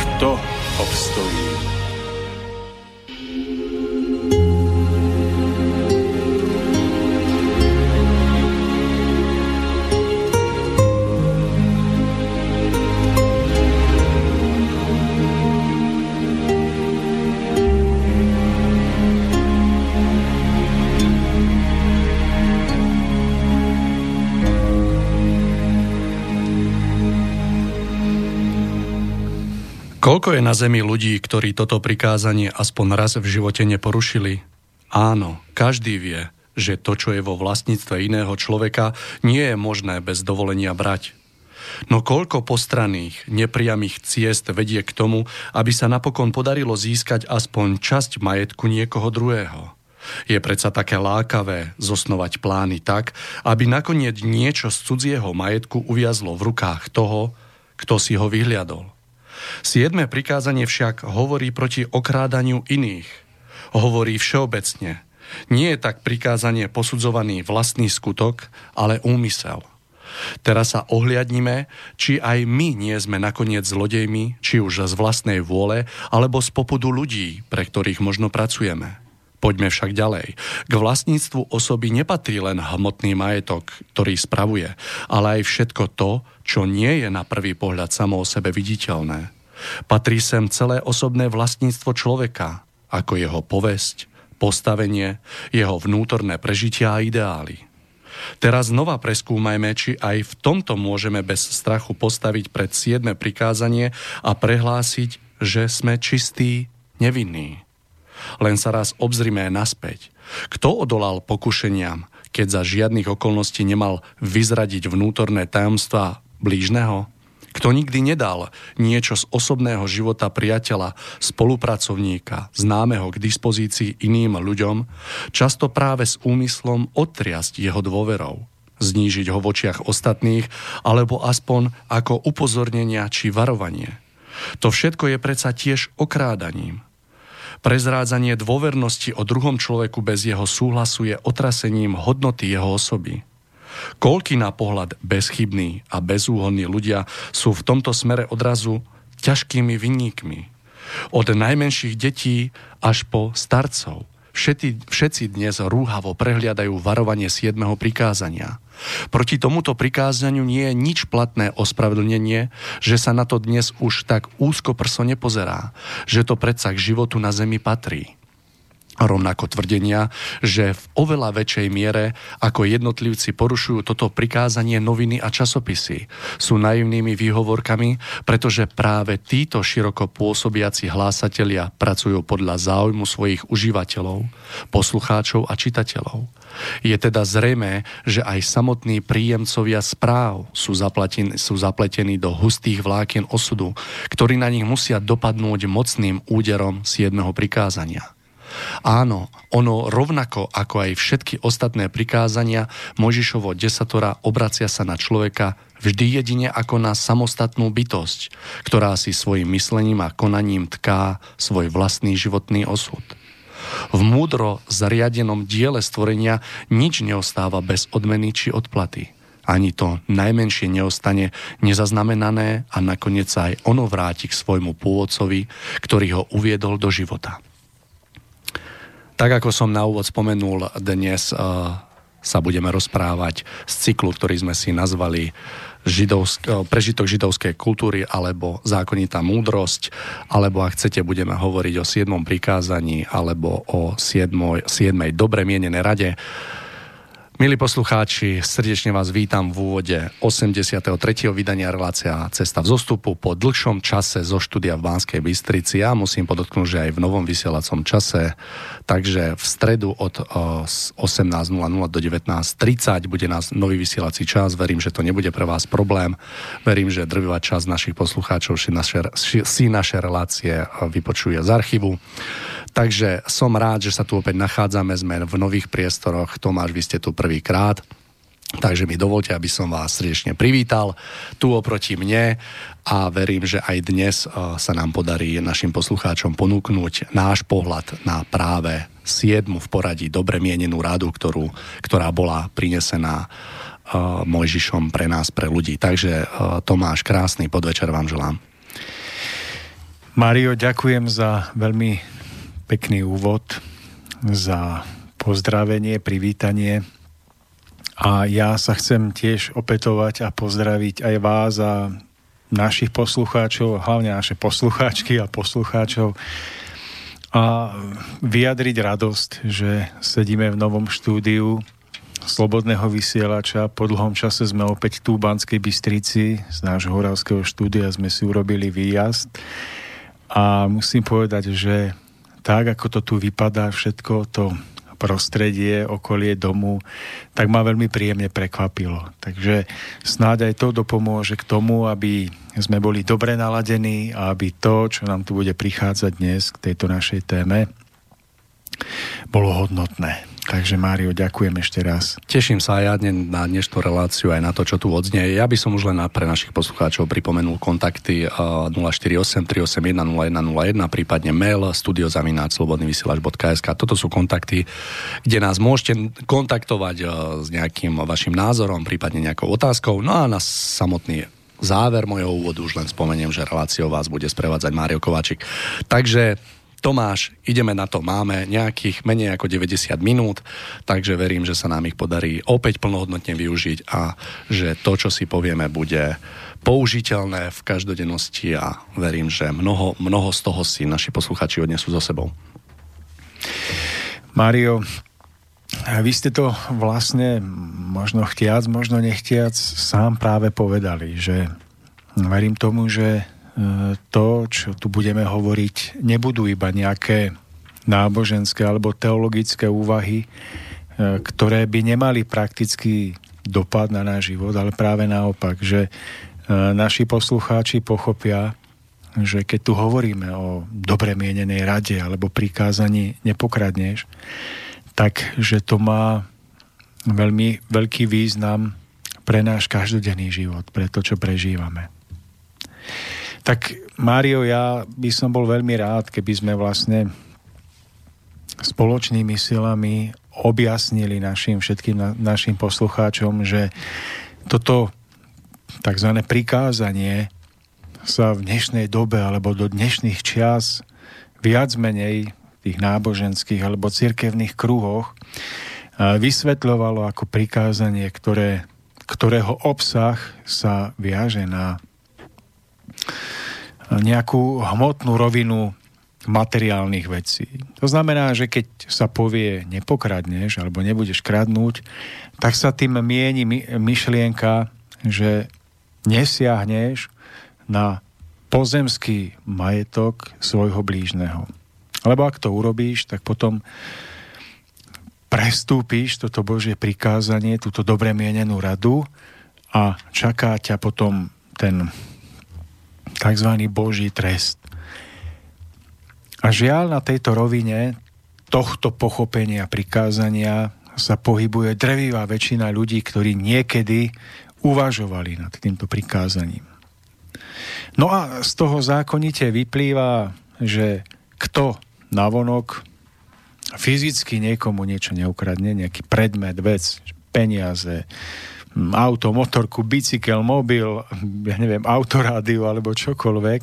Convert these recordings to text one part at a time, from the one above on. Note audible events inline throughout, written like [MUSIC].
kto obstojí? Koľko je na zemi ľudí, ktorí toto prikázanie aspoň raz v živote neporušili? Áno, každý vie, že to, čo je vo vlastníctve iného človeka, nie je možné bez dovolenia brať. No koľko postranných, nepriamých ciest vedie k tomu, aby sa napokon podarilo získať aspoň časť majetku niekoho druhého? Je predsa také lákavé zosnovať plány tak, aby nakoniec niečo z cudzieho majetku uviazlo v rukách toho, kto si ho vyhliadol. Siedme prikázanie však hovorí proti okrádaniu iných. Hovorí všeobecne. Nie je tak prikázanie posudzovaný vlastný skutok, ale úmysel. Teraz sa ohliadnime, či aj my nie sme nakoniec zlodejmi, či už z vlastnej vôle, alebo z popudu ľudí, pre ktorých možno pracujeme. Poďme však ďalej. K vlastníctvu osoby nepatrí len hmotný majetok, ktorý spravuje, ale aj všetko to, čo nie je na prvý pohľad samo o sebe viditeľné. Patrí sem celé osobné vlastníctvo človeka, ako jeho povesť, postavenie, jeho vnútorné prežitia a ideály. Teraz znova preskúmajme, či aj v tomto môžeme bez strachu postaviť pred siedme prikázanie a prehlásiť, že sme čistí, nevinní. Len sa raz obzrime naspäť. Kto odolal pokušeniam, keď za žiadnych okolností nemal vyzradiť vnútorné tajomstvá blížneho? Kto nikdy nedal niečo z osobného života priateľa, spolupracovníka, známeho k dispozícii iným ľuďom, často práve s úmyslom otriasť jeho dôverou, znížiť ho v očiach ostatných, alebo aspoň ako upozornenia či varovanie. To všetko je predsa tiež okrádaním. Prezrádzanie dôvernosti o druhom človeku bez jeho súhlasu je otrasením hodnoty jeho osoby – Koľky na pohľad bezchybní a bezúhonní ľudia sú v tomto smere odrazu ťažkými vinníkmi. Od najmenších detí až po starcov. Všetci, všetci dnes rúhavo prehliadajú varovanie 7. prikázania. Proti tomuto prikázaniu nie je nič platné ospravedlnenie, že sa na to dnes už tak úzko prso nepozerá, že to predsa k životu na zemi patrí rovnako tvrdenia, že v oveľa väčšej miere ako jednotlivci porušujú toto prikázanie noviny a časopisy. Sú naivnými výhovorkami, pretože práve títo široko pôsobiaci hlásatelia pracujú podľa záujmu svojich užívateľov, poslucháčov a čitateľov. Je teda zrejmé, že aj samotní príjemcovia správ sú zapletení, sú zapletení do hustých vlákien osudu, ktorí na nich musia dopadnúť mocným úderom 7. prikázania. Áno, ono rovnako ako aj všetky ostatné prikázania Možišovo desatora obracia sa na človeka vždy jedine ako na samostatnú bytosť, ktorá si svojim myslením a konaním tká svoj vlastný životný osud. V múdro zariadenom diele stvorenia nič neostáva bez odmeny či odplaty. Ani to najmenšie neostane nezaznamenané a nakoniec sa aj ono vráti k svojmu pôvodcovi, ktorý ho uviedol do života. Tak ako som na úvod spomenul, dnes uh, sa budeme rozprávať z cyklu, ktorý sme si nazvali židovsk- prežitok židovskej kultúry alebo zákonitá múdrosť, alebo ak chcete, budeme hovoriť o 7. prikázaní alebo o 7. 7. dobre mienené rade. Milí poslucháči, srdečne vás vítam v úvode 83. vydania relácia Cesta v zostupu po dlhšom čase zo štúdia v Banskej Bystrici. Ja musím podotknúť, že aj v novom vysielacom čase, takže v stredu od 18.00 do 19.30 bude nás nový vysielací čas. Verím, že to nebude pre vás problém. Verím, že drvivá časť našich poslucháčov si naše, si naše relácie vypočuje z archívu. Takže som rád, že sa tu opäť nachádzame, sme v nových priestoroch. Tomáš, vy ste tu prvýkrát. Takže mi dovolte, aby som vás srdečne privítal tu oproti mne a verím, že aj dnes e, sa nám podarí našim poslucháčom ponúknuť náš pohľad na práve siedmu v poradí dobre mienenú radu, ktorú, ktorá bola prinesená uh, Mojžišom pre nás, pre ľudí. Takže uh, Tomáš, krásny podvečer vám želám. Mario, ďakujem za veľmi pekný úvod, za pozdravenie, privítanie. A ja sa chcem tiež opetovať a pozdraviť aj vás a našich poslucháčov, hlavne naše poslucháčky a poslucháčov a vyjadriť radosť, že sedíme v novom štúdiu Slobodného vysielača. Po dlhom čase sme opäť tu v Banskej Bystrici z nášho horavského štúdia sme si urobili výjazd a musím povedať, že tak, ako to tu vypadá, všetko to prostredie, okolie domu, tak ma veľmi príjemne prekvapilo. Takže snáď aj to dopomôže k tomu, aby sme boli dobre naladení a aby to, čo nám tu bude prichádzať dnes k tejto našej téme, bolo hodnotné. Takže Mário, ďakujem ešte raz. Teším sa aj ja na dnešnú reláciu, aj na to, čo tu odznie. Ja by som už len pre našich poslucháčov pripomenul kontakty 048 381 0101, prípadne mail studiozavináčslobodnyvysielač.sk. Toto sú kontakty, kde nás môžete kontaktovať s nejakým vašim názorom, prípadne nejakou otázkou. No a na samotný záver mojho úvodu už len spomeniem, že reláciou vás bude sprevádzať Mário Kováčik. Takže Tomáš, ideme na to, máme nejakých menej ako 90 minút, takže verím, že sa nám ich podarí opäť plnohodnotne využiť a že to, čo si povieme, bude použiteľné v každodennosti a verím, že mnoho, mnoho z toho si naši posluchači odnesú so sebou. Mario, vy ste to vlastne možno chtiac, možno nechtiac sám práve povedali, že verím tomu, že to, čo tu budeme hovoriť, nebudú iba nejaké náboženské alebo teologické úvahy, e, ktoré by nemali praktický dopad na náš život, ale práve naopak, že e, naši poslucháči pochopia, že keď tu hovoríme o dobre mienenej rade alebo prikázaní nepokradneš, tak že to má veľmi veľký význam pre náš každodenný život, pre to, čo prežívame. Tak Mário, ja by som bol veľmi rád, keby sme vlastne spoločnými silami objasnili našim všetkým na, našim poslucháčom, že toto tzv. prikázanie sa v dnešnej dobe alebo do dnešných čias viac menej v tých náboženských alebo cirkevných kruhoch vysvetľovalo ako prikázanie, ktoré, ktorého obsah sa viaže na nejakú hmotnú rovinu materiálnych vecí. To znamená, že keď sa povie nepokradneš alebo nebudeš kradnúť, tak sa tým mieni myšlienka, že nesiahneš na pozemský majetok svojho blížneho. Lebo ak to urobíš, tak potom prestúpiš toto Božie prikázanie, túto dobre mienenú radu a čaká ťa potom ten tzv. Boží trest. A žiaľ na tejto rovine tohto pochopenia, prikázania sa pohybuje drevivá väčšina ľudí, ktorí niekedy uvažovali nad týmto prikázaním. No a z toho zákonite vyplýva, že kto navonok fyzicky niekomu niečo neukradne, nejaký predmet, vec, peniaze, auto, motorku, bicykel, mobil, ja neviem, autorádio alebo čokoľvek,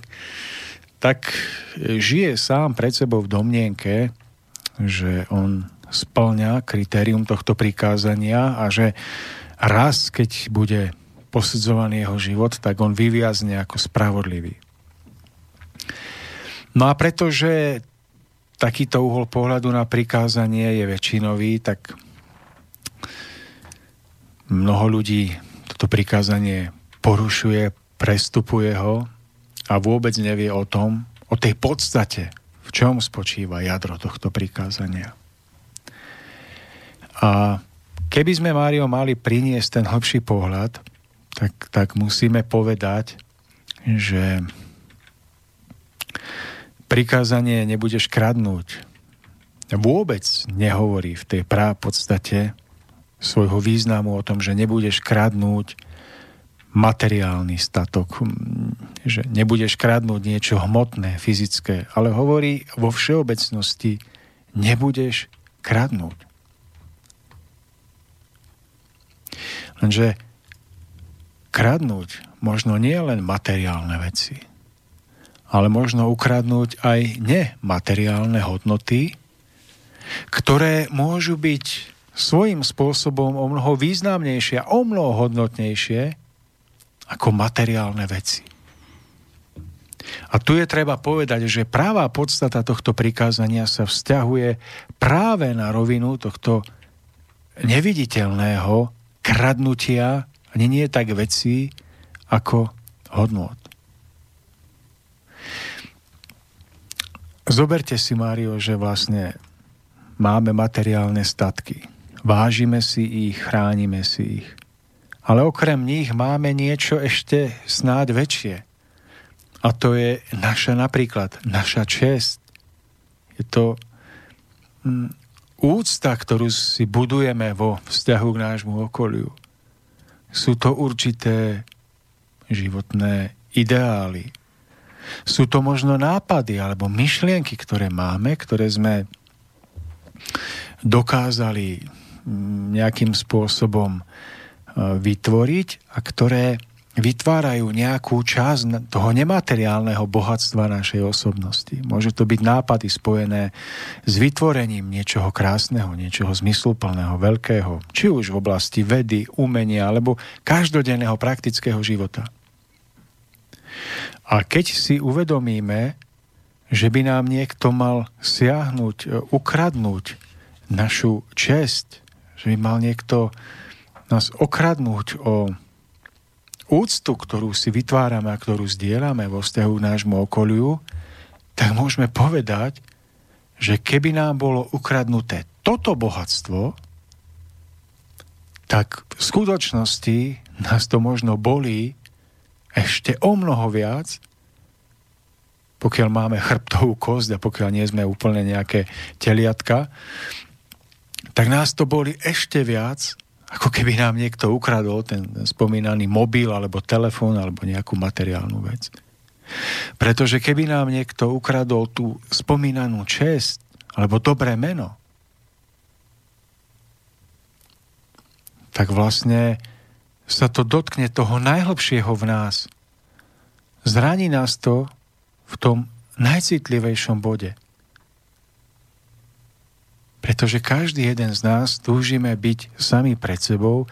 tak žije sám pred sebou v domnienke, že on splňa kritérium tohto prikázania a že raz, keď bude posudzovaný jeho život, tak on vyviazne ako spravodlivý. No a pretože takýto uhol pohľadu na prikázanie je väčšinový, tak mnoho ľudí toto prikázanie porušuje, prestupuje ho a vôbec nevie o tom, o tej podstate, v čom spočíva jadro tohto prikázania. A keby sme, Mário, mali priniesť ten hlbší pohľad, tak, tak musíme povedať, že prikázanie nebudeš kradnúť vôbec nehovorí v tej prá podstate svojho významu o tom, že nebudeš kradnúť materiálny statok, že nebudeš kradnúť niečo hmotné, fyzické, ale hovorí vo všeobecnosti, nebudeš kradnúť. Lenže kradnúť možno nie len materiálne veci, ale možno ukradnúť aj nemateriálne hodnoty, ktoré môžu byť svojím spôsobom o mnoho významnejšie a o mnoho hodnotnejšie ako materiálne veci. A tu je treba povedať, že práva podstata tohto prikázania sa vzťahuje práve na rovinu tohto neviditeľného kradnutia ani nie tak vecí ako hodnot. Zoberte si, Mário, že vlastne máme materiálne statky. Vážime si ich, chránime si ich. Ale okrem nich máme niečo ešte snáď väčšie. A to je naša napríklad, naša čest. Je to mm, úcta, ktorú si budujeme vo vzťahu k nášmu okoliu, sú to určité životné ideály. Sú to možno nápady alebo myšlienky, ktoré máme, ktoré sme dokázali nejakým spôsobom e, vytvoriť a ktoré vytvárajú nejakú časť toho nemateriálneho bohatstva našej osobnosti. Môže to byť nápady spojené s vytvorením niečoho krásneho, niečoho zmysluplného, veľkého, či už v oblasti vedy, umenia alebo každodenného praktického života. A keď si uvedomíme, že by nám niekto mal siahnuť, ukradnúť našu česť, že by mal niekto nás okradnúť o úctu, ktorú si vytvárame a ktorú zdieľame vo vzťahu k nášmu okoliu, tak môžeme povedať, že keby nám bolo ukradnuté toto bohatstvo, tak v skutočnosti nás to možno bolí ešte o mnoho viac, pokiaľ máme chrbtovú kosť a pokiaľ nie sme úplne nejaké teliatka, tak nás to boli ešte viac, ako keby nám niekto ukradol ten spomínaný mobil alebo telefón alebo nejakú materiálnu vec. Pretože keby nám niekto ukradol tú spomínanú čest alebo dobré meno, tak vlastne sa to dotkne toho najhlbšieho v nás. Zraní nás to v tom najcitlivejšom bode – pretože každý jeden z nás túžime byť sami pred sebou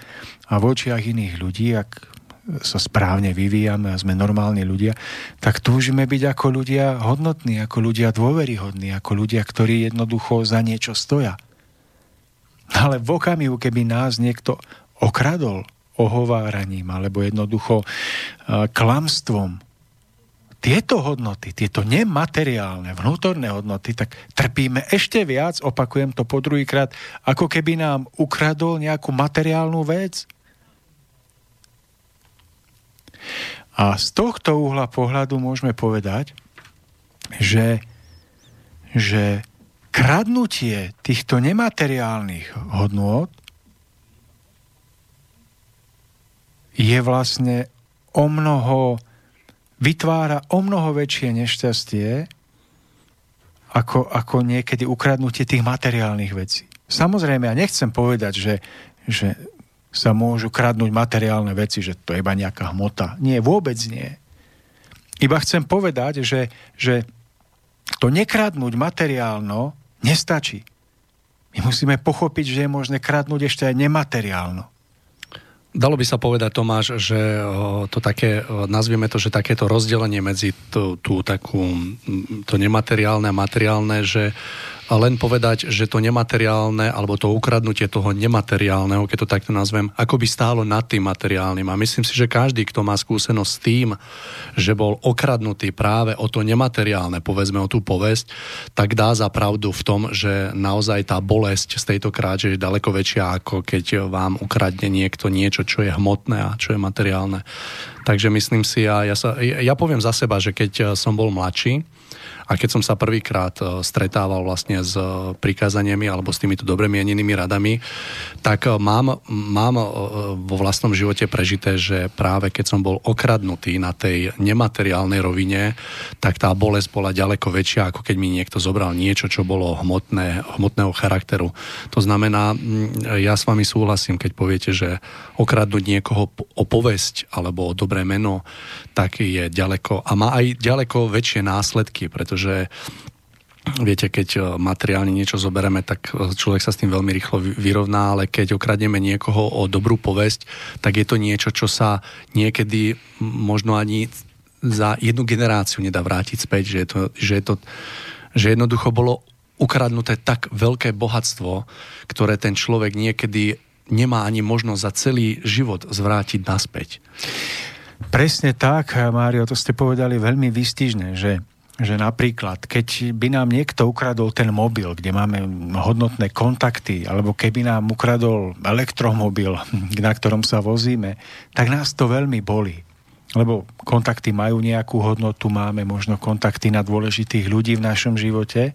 a v očiach iných ľudí, ak sa správne vyvíjame a sme normálni ľudia, tak túžime byť ako ľudia hodnotní, ako ľudia dôveryhodní, ako ľudia, ktorí jednoducho za niečo stoja. Ale v okamihu, keby nás niekto okradol ohováraním alebo jednoducho klamstvom, tieto hodnoty, tieto nemateriálne vnútorné hodnoty, tak trpíme ešte viac, opakujem to po druhýkrát, ako keby nám ukradol nejakú materiálnu vec. A z tohto uhla pohľadu môžeme povedať, že, že kradnutie týchto nemateriálnych hodnôt je vlastne o mnoho vytvára o mnoho väčšie nešťastie ako, ako niekedy ukradnutie tých materiálnych vecí. Samozrejme, ja nechcem povedať, že, že sa môžu kradnúť materiálne veci, že to je iba nejaká hmota. Nie, vôbec nie. Iba chcem povedať, že, že to nekradnúť materiálno nestačí. My musíme pochopiť, že je možné kradnúť ešte aj nemateriálno. Dalo by sa povedať, Tomáš, že to také, nazvieme to, že takéto rozdelenie medzi tú, tú takú, to nemateriálne a materiálne, že len povedať, že to nemateriálne alebo to ukradnutie toho nemateriálneho, keď to takto nazvem, ako by stálo nad tým materiálnym. A myslím si, že každý, kto má skúsenosť s tým, že bol okradnutý práve o to nemateriálne, povedzme o tú povesť, tak dá za pravdu v tom, že naozaj tá bolesť z tejto kráče je ďaleko väčšia, ako keď vám ukradne niekto niečo, čo je hmotné a čo je materiálne. Takže myslím si, a ja, sa, ja poviem za seba, že keď som bol mladší, a keď som sa prvýkrát e, stretával vlastne s e, prikázaniami alebo s týmito dobre mienenými radami, tak e, mám, mám vo vlastnom živote prežité, že práve keď som bol okradnutý na tej nemateriálnej rovine, tak tá bolesť bola ďaleko väčšia, ako keď mi niekto zobral niečo, čo bolo hmotné, hmotného charakteru. To znamená, ja s vami súhlasím, keď poviete, že okradnúť niekoho o povesť alebo o dobré meno, tak je ďaleko a má aj ďaleko väčšie následky, pretože pretože Viete, keď e, materiálne niečo zobereme, tak e, človek sa s tým veľmi rýchlo vyrovná, ale keď okradneme niekoho o dobrú povesť, tak je to niečo, čo sa niekedy možno ani za jednu generáciu nedá vrátiť späť, že, je to, že, je to, že jednoducho bolo ukradnuté tak veľké bohatstvo, ktoré ten človek niekedy nemá ani možnosť za celý život zvrátiť naspäť. Presne tak, Mário, to ste povedali veľmi výstižné, že že napríklad, keď by nám niekto ukradol ten mobil, kde máme hodnotné kontakty, alebo keby nám ukradol elektromobil, na ktorom sa vozíme, tak nás to veľmi boli. Lebo kontakty majú nejakú hodnotu, máme možno kontakty na dôležitých ľudí v našom živote,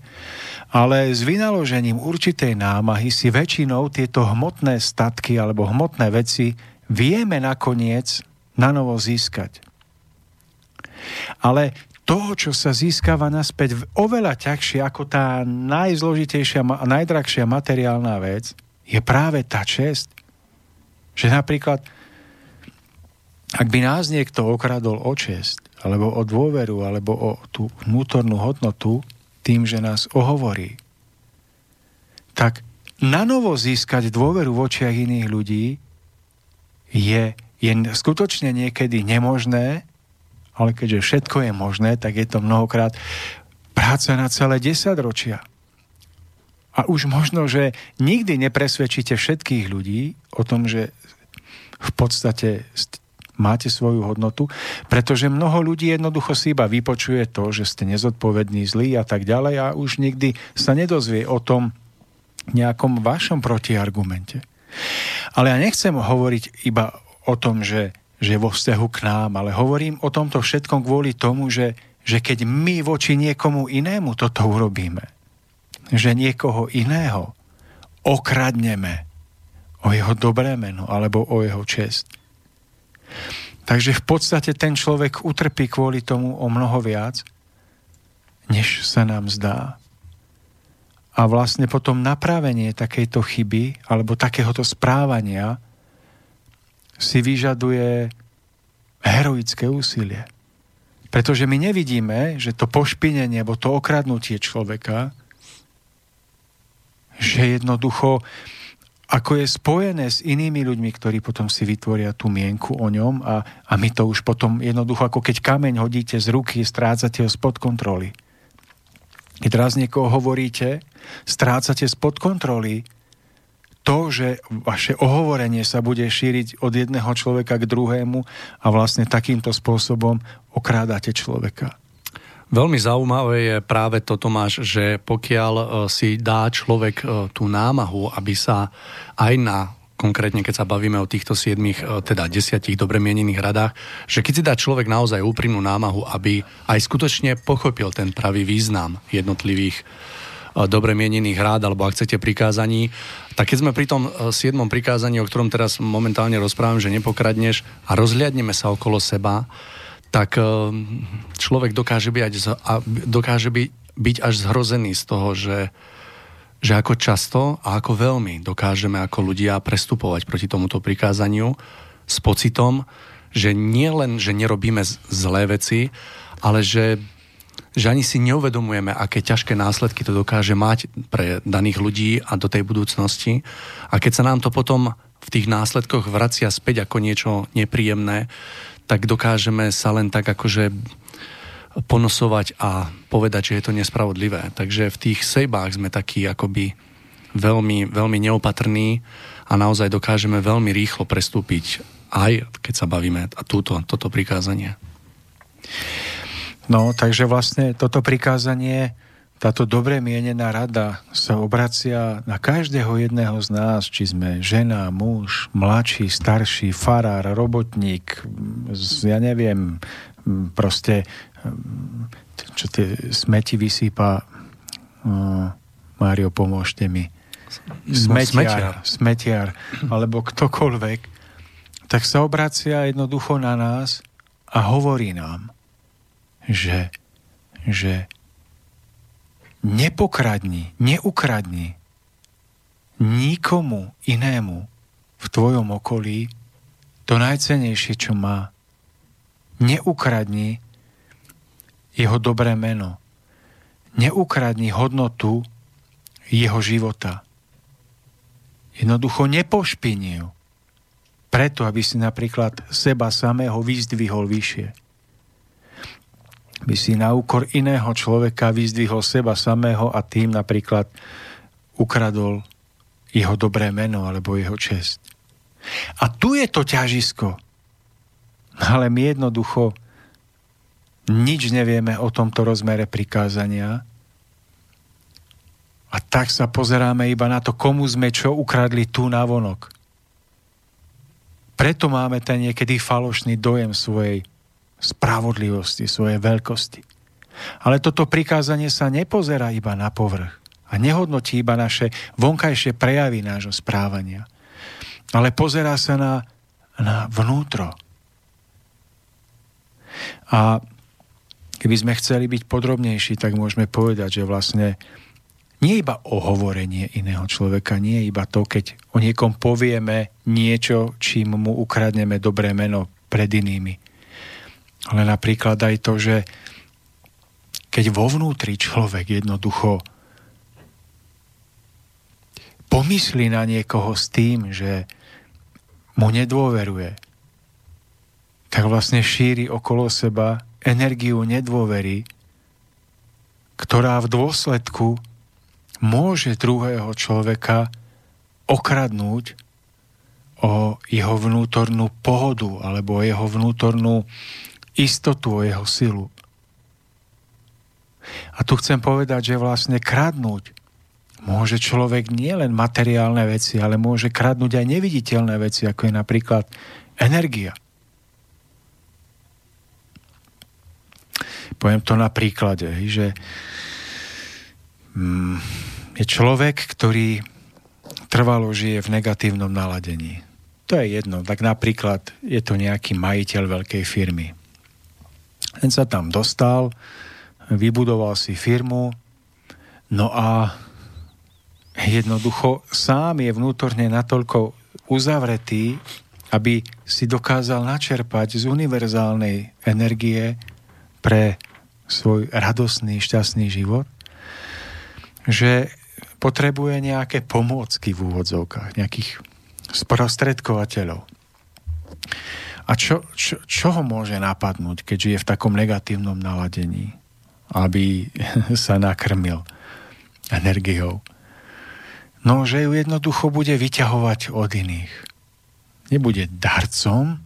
ale s vynaložením určitej námahy si väčšinou tieto hmotné statky alebo hmotné veci vieme nakoniec na novo získať. Ale toho, čo sa získava naspäť oveľa ťažšie ako tá najzložitejšia a najdrahšia materiálna vec, je práve tá čest. Že napríklad, ak by nás niekto okradol o čest, alebo o dôveru, alebo o tú vnútornú hodnotu, tým, že nás ohovorí, tak na novo získať dôveru v očiach iných ľudí je, je skutočne niekedy nemožné ale keďže všetko je možné, tak je to mnohokrát práca na celé 10 ročia. A už možno, že nikdy nepresvedčíte všetkých ľudí o tom, že v podstate máte svoju hodnotu, pretože mnoho ľudí jednoducho si iba vypočuje to, že ste nezodpovední, zlí a tak ďalej a už nikdy sa nedozvie o tom nejakom vašom protiargumente. Ale ja nechcem hovoriť iba o tom, že že vo vzťahu k nám, ale hovorím o tomto všetkom kvôli tomu, že, že keď my voči niekomu inému toto urobíme, že niekoho iného okradneme o jeho dobré meno alebo o jeho čest. Takže v podstate ten človek utrpí kvôli tomu o mnoho viac, než sa nám zdá. A vlastne potom napravenie takejto chyby alebo takéhoto správania si vyžaduje heroické úsilie. Pretože my nevidíme, že to pošpinenie alebo to okradnutie človeka, že jednoducho ako je spojené s inými ľuďmi, ktorí potom si vytvoria tú mienku o ňom a, a my to už potom jednoducho, ako keď kameň hodíte z ruky, strácate ho spod kontroly. Keď raz niekoho hovoríte, strácate spod kontroly to, že vaše ohovorenie sa bude šíriť od jedného človeka k druhému a vlastne takýmto spôsobom okrádate človeka. Veľmi zaujímavé je práve to, Tomáš, že pokiaľ e, si dá človek e, tú námahu, aby sa aj na konkrétne keď sa bavíme o týchto siedmých, e, teda desiatich dobre mienených radách, že keď si dá človek naozaj úprimnú námahu, aby aj skutočne pochopil ten pravý význam jednotlivých dobre mienených rád, alebo ak chcete prikázaní. Tak keď sme pri tom e, siedmom prikázaní, o ktorom teraz momentálne rozprávam, že nepokradneš a rozhliadneme sa okolo seba, tak e, človek dokáže byť, dokáže byť, až zhrozený z toho, že, že ako často a ako veľmi dokážeme ako ľudia prestupovať proti tomuto prikázaniu s pocitom, že nie len, že nerobíme zlé veci, ale že že ani si neuvedomujeme, aké ťažké následky to dokáže mať pre daných ľudí a do tej budúcnosti. A keď sa nám to potom v tých následkoch vracia späť ako niečo nepríjemné, tak dokážeme sa len tak akože ponosovať a povedať, že je to nespravodlivé. Takže v tých sejbách sme takí akoby veľmi, veľmi neopatrní a naozaj dokážeme veľmi rýchlo prestúpiť aj keď sa bavíme a túto, toto prikázanie. No, takže vlastne toto prikázanie, táto dobre mienená rada sa obracia na každého jedného z nás, či sme žena, muž, mladší, starší, farár, robotník, ja neviem, proste čo tie smeti vysýpa Mário, pomôžte mi. Smetiar. smetiar, alebo ktokoľvek, tak sa obracia jednoducho na nás a hovorí nám, že, že nepokradni, neukradni nikomu inému v tvojom okolí to najcenejšie, čo má. Neukradni jeho dobré meno. Neukradni hodnotu jeho života. Jednoducho nepošpini ju. Preto, aby si napríklad seba samého vyzdvihol vyššie. By si na úkor iného človeka vyzdvihol seba samého a tým napríklad ukradol jeho dobré meno alebo jeho čest. A tu je to ťažisko. Ale my jednoducho nič nevieme o tomto rozmere prikázania a tak sa pozeráme iba na to, komu sme čo ukradli tu na vonok. Preto máme ten niekedy falošný dojem svojej spravodlivosti, svojej veľkosti. Ale toto prikázanie sa nepozerá iba na povrch a nehodnotí iba naše vonkajšie prejavy nášho správania, ale pozerá sa na, na vnútro. A Keby sme chceli byť podrobnejší, tak môžeme povedať, že vlastne nie iba o hovorenie iného človeka, nie iba to, keď o niekom povieme niečo, čím mu ukradneme dobré meno pred inými. Ale napríklad aj to, že keď vo vnútri človek jednoducho pomyslí na niekoho s tým, že mu nedôveruje, tak vlastne šíri okolo seba energiu nedôvery, ktorá v dôsledku môže druhého človeka okradnúť o jeho vnútornú pohodu alebo o jeho vnútornú istotu, o jeho silu. A tu chcem povedať, že vlastne kradnúť môže človek nielen materiálne veci, ale môže kradnúť aj neviditeľné veci, ako je napríklad energia. Poviem to na príklade, že mm, je človek, ktorý trvalo žije v negatívnom naladení. To je jedno. Tak napríklad je to nejaký majiteľ veľkej firmy. Ten sa tam dostal, vybudoval si firmu, no a jednoducho sám je vnútorne natoľko uzavretý, aby si dokázal načerpať z univerzálnej energie pre svoj radosný, šťastný život, že potrebuje nejaké pomôcky v úvodzovkách, nejakých sprostredkovateľov. A čo, čo, čo ho môže napadnúť, keď žije v takom negatívnom naladení, aby [LAUGHS] sa nakrmil energiou? No, že ju jednoducho bude vyťahovať od iných. Nebude darcom,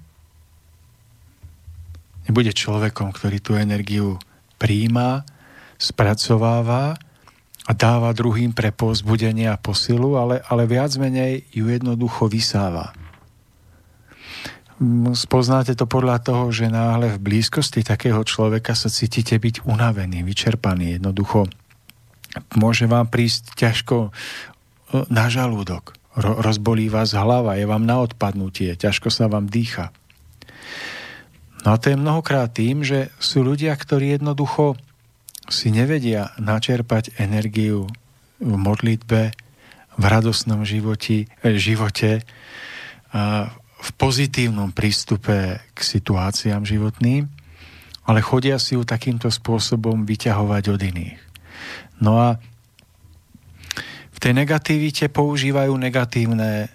nebude človekom, ktorý tú energiu príjma, spracováva a dáva druhým pre pozbudenie a posilu, ale, ale viac menej ju jednoducho vysáva. Spoznáte to podľa toho, že náhle v blízkosti takého človeka sa cítite byť unavený, vyčerpaný. Jednoducho môže vám prísť ťažko e, na žalúdok. rozbolí vás hlava, je vám na odpadnutie, ťažko sa vám dýcha. No a to je mnohokrát tým, že sú ľudia, ktorí jednoducho si nevedia načerpať energiu v modlitbe, v radosnom životi, eh, živote, a v pozitívnom prístupe k situáciám životným, ale chodia si ju takýmto spôsobom vyťahovať od iných. No a v tej negativite používajú negatívne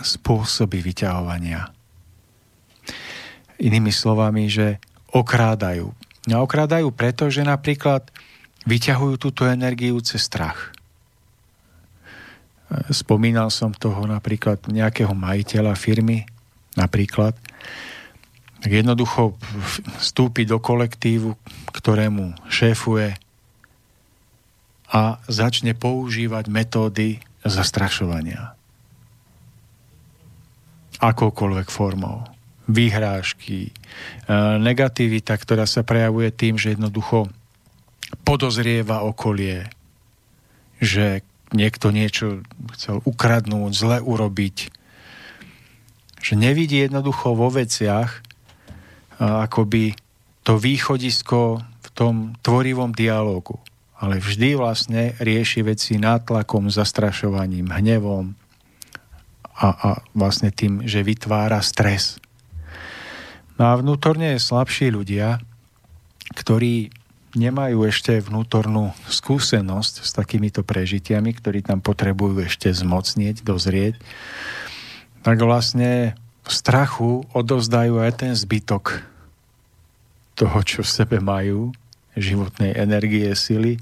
spôsoby vyťahovania. Inými slovami, že okrádajú. A okrádajú preto, že napríklad vyťahujú túto energiu cez strach. Spomínal som toho napríklad nejakého majiteľa firmy, napríklad, tak jednoducho vstúpi do kolektívu, ktorému šéfuje a začne používať metódy zastrašovania. Akoukoľvek formou. Vyhrážky, e, negativita, ktorá sa prejavuje tým, že jednoducho podozrieva okolie, že niekto niečo chcel ukradnúť, zle urobiť, že nevidí jednoducho vo veciach akoby to východisko v tom tvorivom dialógu. Ale vždy vlastne rieši veci nátlakom, zastrašovaním, hnevom a, a vlastne tým, že vytvára stres. No a vnútorne slabší ľudia, ktorí nemajú ešte vnútornú skúsenosť s takýmito prežitiami, ktorí tam potrebujú ešte zmocnieť, dozrieť, tak vlastne v strachu odozdajú aj ten zbytok toho, čo v sebe majú, životnej energie, sily.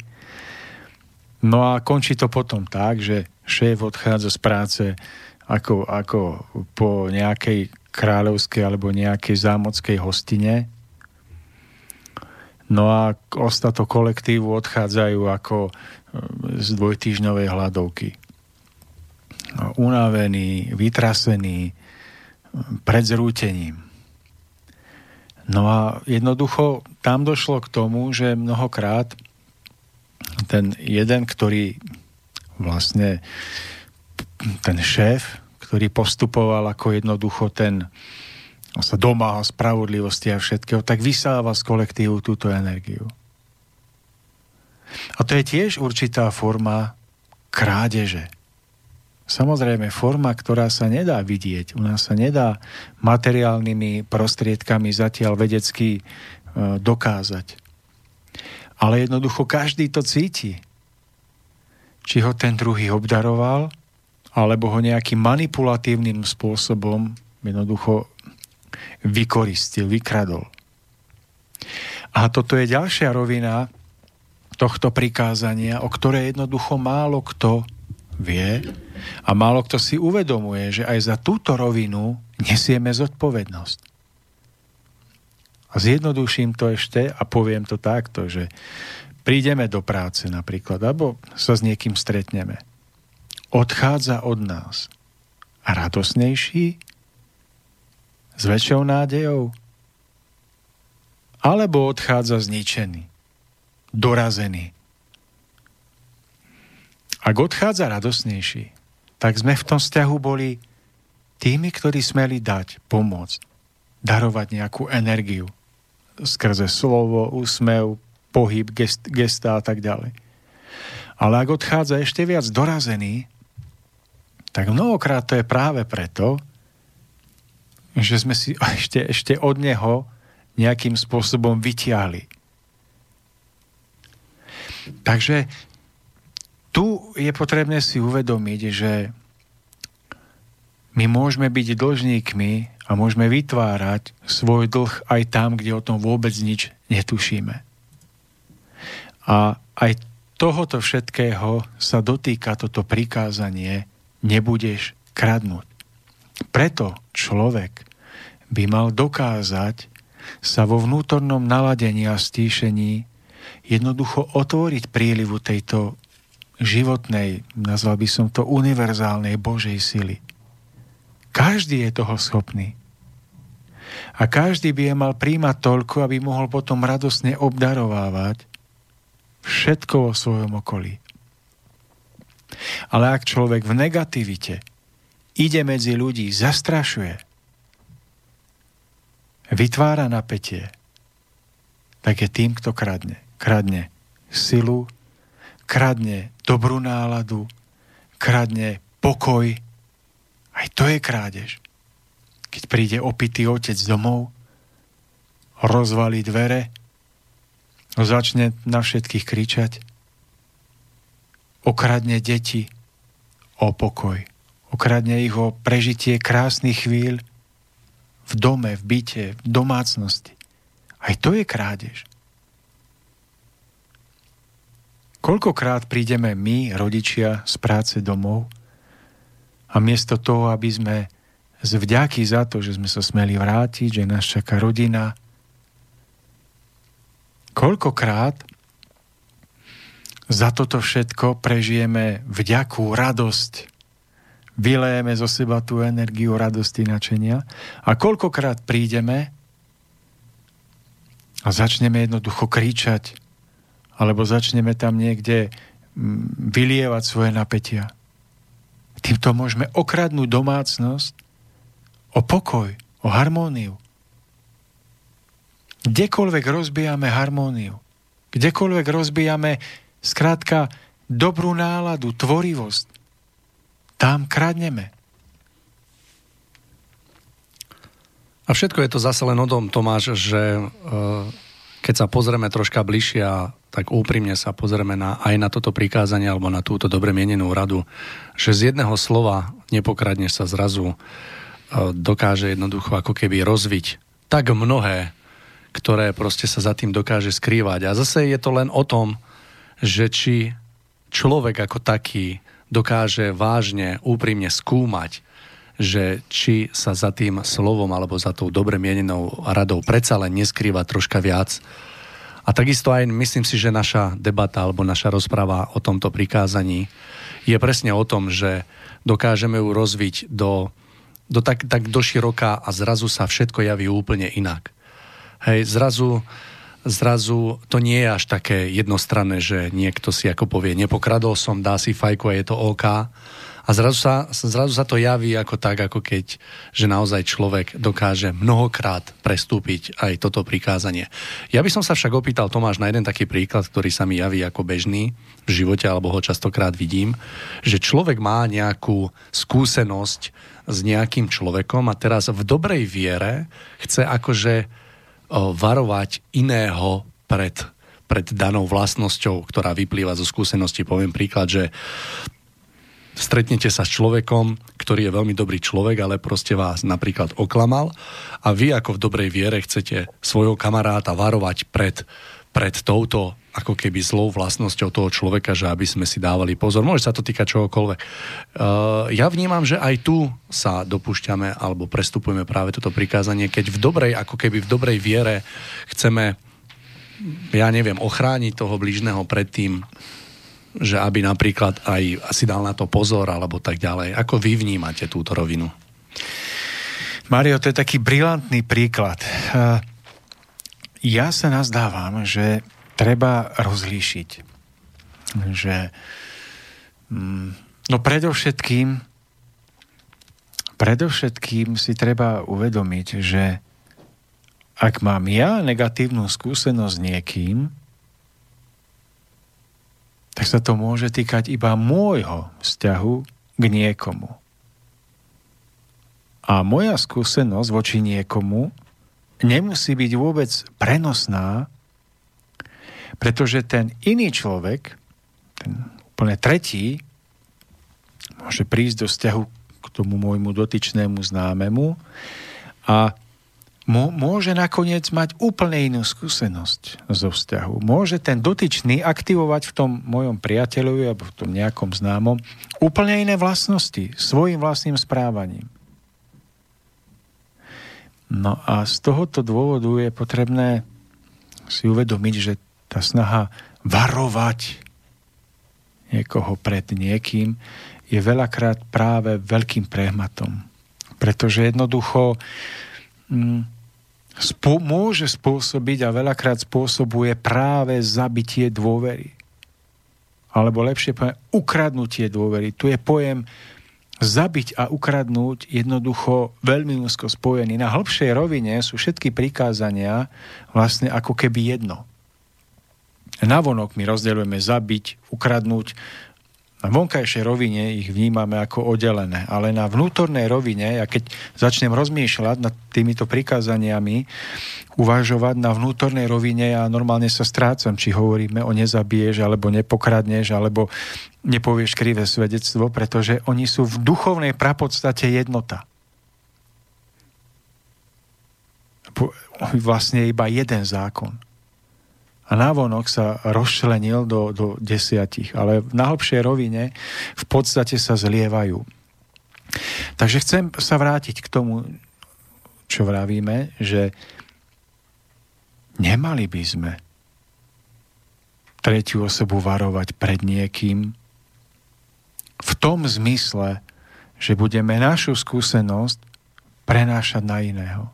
No a končí to potom tak, že šéf odchádza z práce ako, ako po nejakej kráľovskej alebo nejakej zámockej hostine. No a ostatok kolektívu odchádzajú ako z dvojtýždňovej hladovky unavený, vytrasený, pred zrútením. No a jednoducho tam došlo k tomu, že mnohokrát ten jeden, ktorý vlastne ten šéf, ktorý postupoval ako jednoducho ten sa domáha spravodlivosti a všetkého, tak vysáva z kolektívu túto energiu. A to je tiež určitá forma krádeže. Samozrejme, forma, ktorá sa nedá vidieť, u nás sa nedá materiálnymi prostriedkami zatiaľ vedecky e, dokázať. Ale jednoducho každý to cíti. Či ho ten druhý obdaroval, alebo ho nejakým manipulatívnym spôsobom jednoducho vykoristil, vykradol. A toto je ďalšia rovina tohto prikázania, o ktoré jednoducho málo kto vie a málo kto si uvedomuje, že aj za túto rovinu nesieme zodpovednosť. A zjednoduším to ešte a poviem to takto, že prídeme do práce napríklad, alebo sa s niekým stretneme. Odchádza od nás radosnejší, s väčšou nádejou, alebo odchádza zničený, dorazený, ak odchádza radosnejší, tak sme v tom vzťahu boli tými, ktorí smeli dať, pomôcť, darovať nejakú energiu skrze slovo, úsmev, pohyb, gest, gesta a tak ďalej. Ale ak odchádza ešte viac dorazený, tak mnohokrát to je práve preto, že sme si [LAUGHS] ešte, ešte od neho nejakým spôsobom vytiahli. Takže tu je potrebné si uvedomiť, že my môžeme byť dlžníkmi a môžeme vytvárať svoj dlh aj tam, kde o tom vôbec nič netušíme. A aj tohoto všetkého sa dotýka toto prikázanie nebudeš kradnúť. Preto človek by mal dokázať sa vo vnútornom naladení a stíšení jednoducho otvoriť prílivu tejto životnej, nazval by som to univerzálnej Božej sily. Každý je toho schopný. A každý by je mal príjmať toľko, aby mohol potom radosne obdarovávať všetko vo svojom okolí. Ale ak človek v negativite ide medzi ľudí, zastrašuje, vytvára napätie, tak je tým, kto kradne. Kradne silu, kradne dobrú náladu, kradne pokoj. Aj to je krádež. Keď príde opitý otec domov, rozvalí dvere, začne na všetkých kričať, okradne deti o pokoj, Okradne ich o prežitie krásnych chvíľ v dome, v byte, v domácnosti. Aj to je krádež. Koľkokrát prídeme my, rodičia, z práce domov a miesto toho, aby sme z vďaky za to, že sme sa smeli vrátiť, že nás čaká rodina, koľkokrát za toto všetko prežijeme vďakú, radosť, vylejeme zo seba tú energiu radosti, načenia a koľkokrát prídeme a začneme jednoducho kričať alebo začneme tam niekde mm, vylievať svoje napätia. Týmto môžeme okradnúť domácnosť o pokoj, o harmóniu. Kdekoľvek rozbijame harmóniu, kdekoľvek rozbijame skrátka dobrú náladu, tvorivosť, tam kradneme. A všetko je to zase len o tom, Tomáš, že e, keď sa pozrieme troška bližšie a tak úprimne sa pozrieme na, aj na toto prikázanie alebo na túto dobre mienenú radu, že z jedného slova nepokradneš sa zrazu e, dokáže jednoducho ako keby rozviť tak mnohé, ktoré proste sa za tým dokáže skrývať. A zase je to len o tom, že či človek ako taký dokáže vážne, úprimne skúmať, že či sa za tým slovom alebo za tou dobre mienenou radou predsa len neskrýva troška viac. A takisto aj myslím si, že naša debata alebo naša rozpráva o tomto prikázaní je presne o tom, že dokážeme ju rozviť do, do tak, tak do široka a zrazu sa všetko javí úplne inak. Hej, zrazu zrazu to nie je až také jednostranné, že niekto si ako povie, nepokradol som, dá si fajku a je to OK. A zrazu sa, zrazu sa to javí ako tak, ako keď, že naozaj človek dokáže mnohokrát prestúpiť aj toto prikázanie. Ja by som sa však opýtal Tomáš na jeden taký príklad, ktorý sa mi javí ako bežný v živote, alebo ho častokrát vidím, že človek má nejakú skúsenosť s nejakým človekom a teraz v dobrej viere chce akože varovať iného pred, pred danou vlastnosťou, ktorá vyplýva zo skúsenosti. Poviem príklad, že stretnete sa s človekom, ktorý je veľmi dobrý človek, ale proste vás napríklad oklamal a vy ako v dobrej viere chcete svojho kamaráta varovať pred, pred touto ako keby zlou vlastnosťou toho človeka, že aby sme si dávali pozor. Môže sa to týkať čohokoľvek. Uh, ja vnímam, že aj tu sa dopúšťame alebo prestupujeme práve toto prikázanie, keď v dobrej, ako keby v dobrej viere chceme, ja neviem, ochrániť toho blížneho pred tým, že aby napríklad aj si dal na to pozor alebo tak ďalej. Ako vy vnímate túto rovinu? Mario, to je taký brilantný príklad. Uh, ja sa nazdávam, že treba rozlíšiť, že mm, no predovšetkým predovšetkým si treba uvedomiť, že ak mám ja negatívnu skúsenosť s niekým, tak sa to môže týkať iba môjho vzťahu k niekomu. A moja skúsenosť voči niekomu nemusí byť vôbec prenosná pretože ten iný človek, ten úplne tretí, môže prísť do vzťahu k tomu môjmu dotyčnému známemu a môže nakoniec mať úplne inú skúsenosť zo vzťahu. Môže ten dotyčný aktivovať v tom mojom priateľovi alebo v tom nejakom známom úplne iné vlastnosti svojim vlastným správaním. No a z tohoto dôvodu je potrebné si uvedomiť, že tá snaha varovať niekoho pred niekým je veľakrát práve veľkým prehmatom. Pretože jednoducho mm, spô- môže spôsobiť a veľakrát spôsobuje práve zabitie dôvery. Alebo lepšie poviem, ukradnutie dôvery. Tu je pojem zabiť a ukradnúť jednoducho veľmi úzko spojený. Na hĺbšej rovine sú všetky prikázania vlastne ako keby jedno. Navonok my rozdeľujeme zabiť, ukradnúť, Na vonkajšej rovine ich vnímame ako oddelené, ale na vnútornej rovine, ja keď začnem rozmýšľať nad týmito prikázaniami, uvažovať na vnútornej rovine ja normálne sa strácam, či hovoríme o nezabiješ, alebo nepokradneš, alebo nepovieš krivé svedectvo, pretože oni sú v duchovnej prapodstate jednota. Vlastne iba jeden zákon a návonok sa rozšlenil do, do desiatich, ale v najhlbšej rovine v podstate sa zlievajú. Takže chcem sa vrátiť k tomu, čo vravíme, že nemali by sme tretiu osobu varovať pred niekým v tom zmysle, že budeme našu skúsenosť prenášať na iného.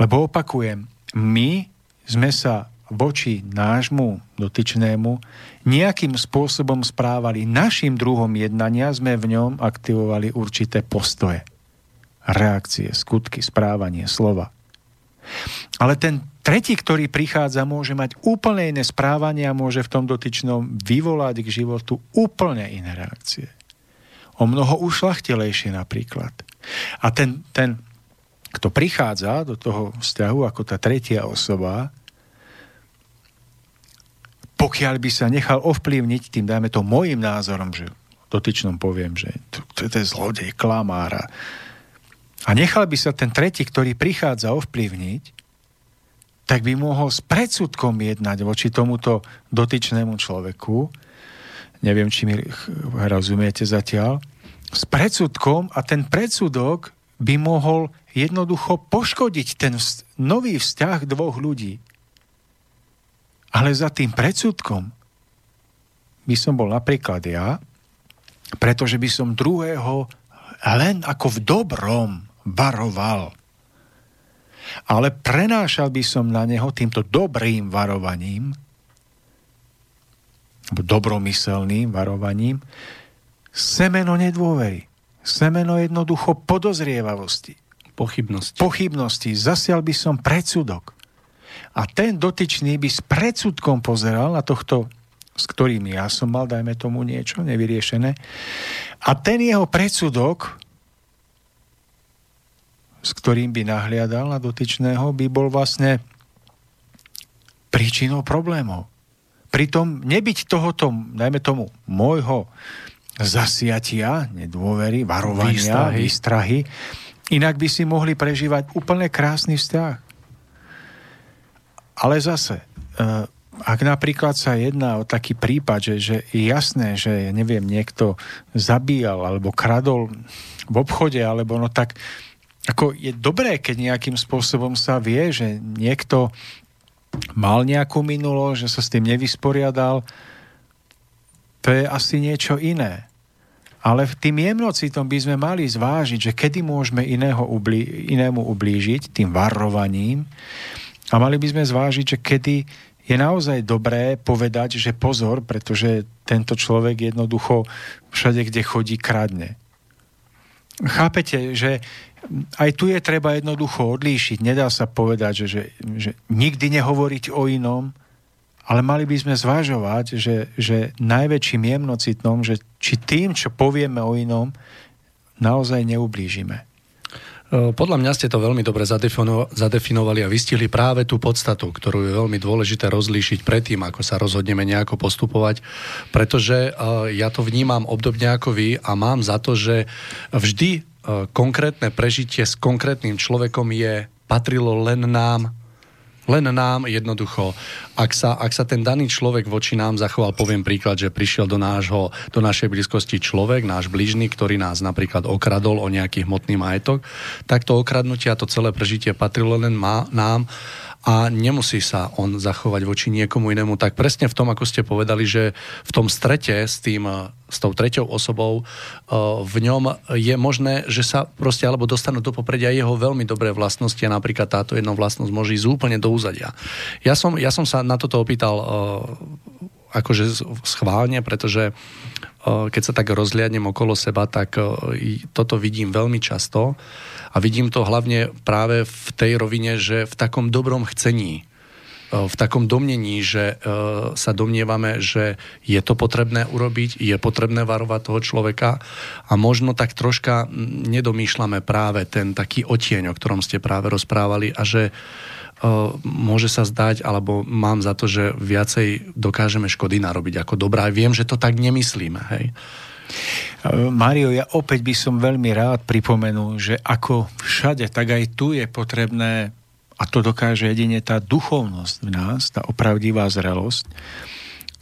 Lebo opakujem, my sme sa voči nášmu dotyčnému nejakým spôsobom správali. Našim druhom jednania sme v ňom aktivovali určité postoje, reakcie, skutky, správanie, slova. Ale ten tretí, ktorý prichádza, môže mať úplne iné správanie a môže v tom dotyčnom vyvolať k životu úplne iné reakcie. O mnoho ušlachtilejšie napríklad. A ten, ten kto prichádza do toho vzťahu ako tá tretia osoba, pokiaľ by sa nechal ovplyvniť tým, dajme to, môjim názorom, že dotyčnom poviem, že to, to, to je zlodej, klamára. A nechal by sa ten tretí, ktorý prichádza ovplyvniť, tak by mohol s predsudkom jednať voči tomuto dotyčnému človeku. Neviem, či mi rozumiete zatiaľ. S predsudkom a ten predsudok by mohol jednoducho poškodiť ten nový vzťah dvoch ľudí. Ale za tým predsudkom by som bol napríklad ja, pretože by som druhého len ako v dobrom varoval. Ale prenášal by som na neho týmto dobrým varovaním, dobromyselným varovaním, semeno nedôvery, semeno jednoducho podozrievavosti. Pochybnosti. Pochybnosti. Zasial by som predsudok. A ten dotyčný by s predsudkom pozeral na tohto, s ktorým ja som mal, dajme tomu niečo nevyriešené. A ten jeho predsudok, s ktorým by nahliadal na dotyčného, by bol vlastne príčinou problémov. Pritom nebyť tohoto, dajme tomu, môjho zasiatia, nedôvery, varovania, výstrahy. výstrahy, inak by si mohli prežívať úplne krásny vzťah. Ale zase, eh, ak napríklad sa jedná o taký prípad, že, že je jasné, že neviem, niekto zabíjal alebo kradol v obchode, alebo no tak ako je dobré, keď nejakým spôsobom sa vie, že niekto mal nejakú minulo, že sa s tým nevysporiadal, to je asi niečo iné. Ale v tým jemnocitom by sme mali zvážiť, že kedy môžeme iného ublí, inému ublížiť tým varovaním a mali by sme zvážiť, že kedy je naozaj dobré povedať, že pozor, pretože tento človek jednoducho všade, kde chodí, kradne. Chápete, že aj tu je treba jednoducho odlíšiť. Nedá sa povedať, že, že, že nikdy nehovoriť o inom, ale mali by sme zvažovať, že, že najväčším jemnocitnom, že či tým, čo povieme o inom, naozaj neublížime. E, podľa mňa ste to veľmi dobre zadefinovali a vystihli práve tú podstatu, ktorú je veľmi dôležité rozlíšiť predtým, ako sa rozhodneme nejako postupovať, pretože e, ja to vnímam obdobne ako vy a mám za to, že vždy e, konkrétne prežitie s konkrétnym človekom je patrilo len nám, len nám jednoducho, ak sa, ak sa ten daný človek voči nám zachoval, poviem príklad, že prišiel do, nášho, do našej blízkosti človek, náš blížny, ktorý nás napríklad okradol o nejaký hmotný majetok, tak to okradnutie a to celé prežitie patrilo len má, nám a nemusí sa on zachovať voči niekomu inému. Tak presne v tom, ako ste povedali, že v tom strete s, tým, s tou treťou osobou eh, v ňom je možné, že sa proste alebo dostanú do popredia jeho veľmi dobré vlastnosti a napríklad táto jedna vlastnosť môže ísť úplne do úzadia. Ja som, ja som sa na toto opýtal eh, akože schválne, pretože keď sa tak rozhliadnem okolo seba, tak toto vidím veľmi často a vidím to hlavne práve v tej rovine, že v takom dobrom chcení v takom domnení, že sa domnievame, že je to potrebné urobiť, je potrebné varovať toho človeka a možno tak troška nedomýšľame práve ten taký otieň, o ktorom ste práve rozprávali a že môže sa zdať, alebo mám za to, že viacej dokážeme škody narobiť ako dobrá. Viem, že to tak nemyslíme. Hej? Mario, ja opäť by som veľmi rád pripomenul, že ako všade, tak aj tu je potrebné, a to dokáže jedine tá duchovnosť v nás, tá opravdivá zrelosť,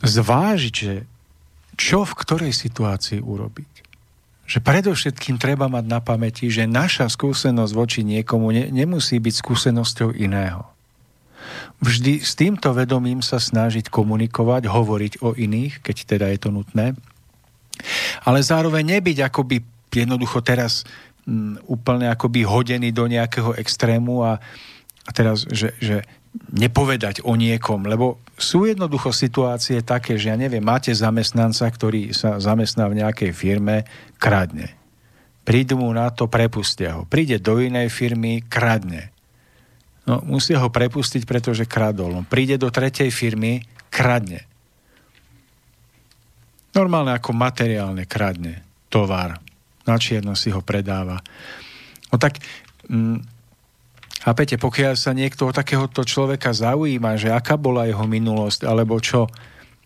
zvážiť, že čo v ktorej situácii urobiť. Že predovšetkým treba mať na pamäti, že naša skúsenosť voči niekomu ne, nemusí byť skúsenosťou iného. Vždy s týmto vedomím sa snažiť komunikovať, hovoriť o iných, keď teda je to nutné, ale zároveň nebyť akoby jednoducho teraz m, mm, úplne akoby hodený do nejakého extrému a, a teraz, že, že nepovedať o niekom, lebo sú jednoducho situácie také, že ja neviem, máte zamestnanca, ktorý sa zamestná v nejakej firme, kradne. Prídu mu na to, prepustia ho. Príde do inej firmy, kradne. No, musia ho prepustiť, pretože kradol. No, príde do tretej firmy, kradne. Normálne ako materiálne kradne tovar. Na čierno si ho predáva. No tak, mm, chápete, pokiaľ sa niekto o takéhoto človeka zaujíma, že aká bola jeho minulosť, alebo čo,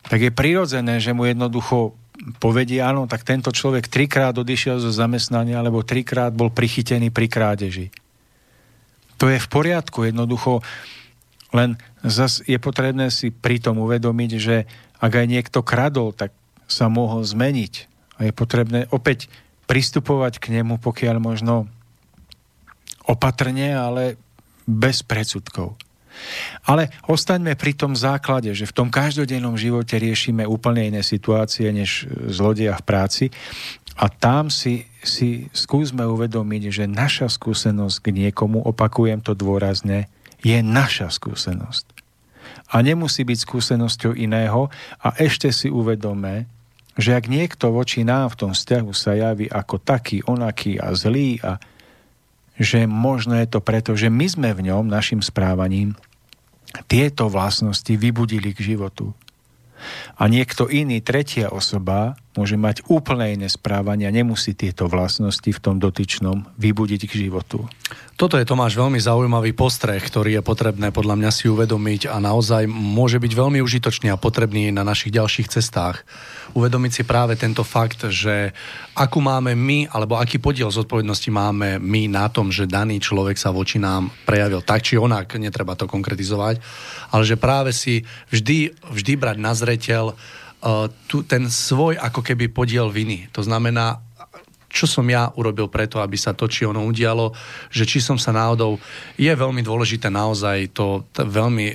tak je prirodzené, že mu jednoducho povedie, áno, tak tento človek trikrát odišiel zo zamestnania, alebo trikrát bol prichytený pri krádeži. To je v poriadku, jednoducho, len zas je potrebné si pritom uvedomiť, že ak aj niekto kradol, tak sa mohol zmeniť. A je potrebné opäť pristupovať k nemu, pokiaľ možno opatrne, ale bez predsudkov. Ale ostaňme pri tom základe, že v tom každodennom živote riešime úplne iné situácie než zlodeja v práci a tam si, si skúsme uvedomiť, že naša skúsenosť k niekomu, opakujem to dôrazne, je naša skúsenosť. A nemusí byť skúsenosťou iného a ešte si uvedome, že ak niekto voči nám v tom vzťahu sa javí ako taký, onaký a zlý a že možno je to preto, že my sme v ňom našim správaním tieto vlastnosti vybudili k životu. A niekto iný, tretia osoba, môže mať úplne iné správanie a nemusí tieto vlastnosti v tom dotyčnom vybudiť k životu. Toto je Tomáš veľmi zaujímavý postreh, ktorý je potrebné podľa mňa si uvedomiť a naozaj môže byť veľmi užitočný a potrebný na našich ďalších cestách. Uvedomiť si práve tento fakt, že akú máme my, alebo aký podiel zodpovednosti máme my na tom, že daný človek sa voči nám prejavil tak či onak, netreba to konkretizovať, ale že práve si vždy, vždy brať na zreteľ uh, tu, ten svoj ako keby podiel viny. To znamená, čo som ja urobil preto, aby sa to či ono udialo, že či som sa náhodou... Je veľmi dôležité naozaj to, to veľmi...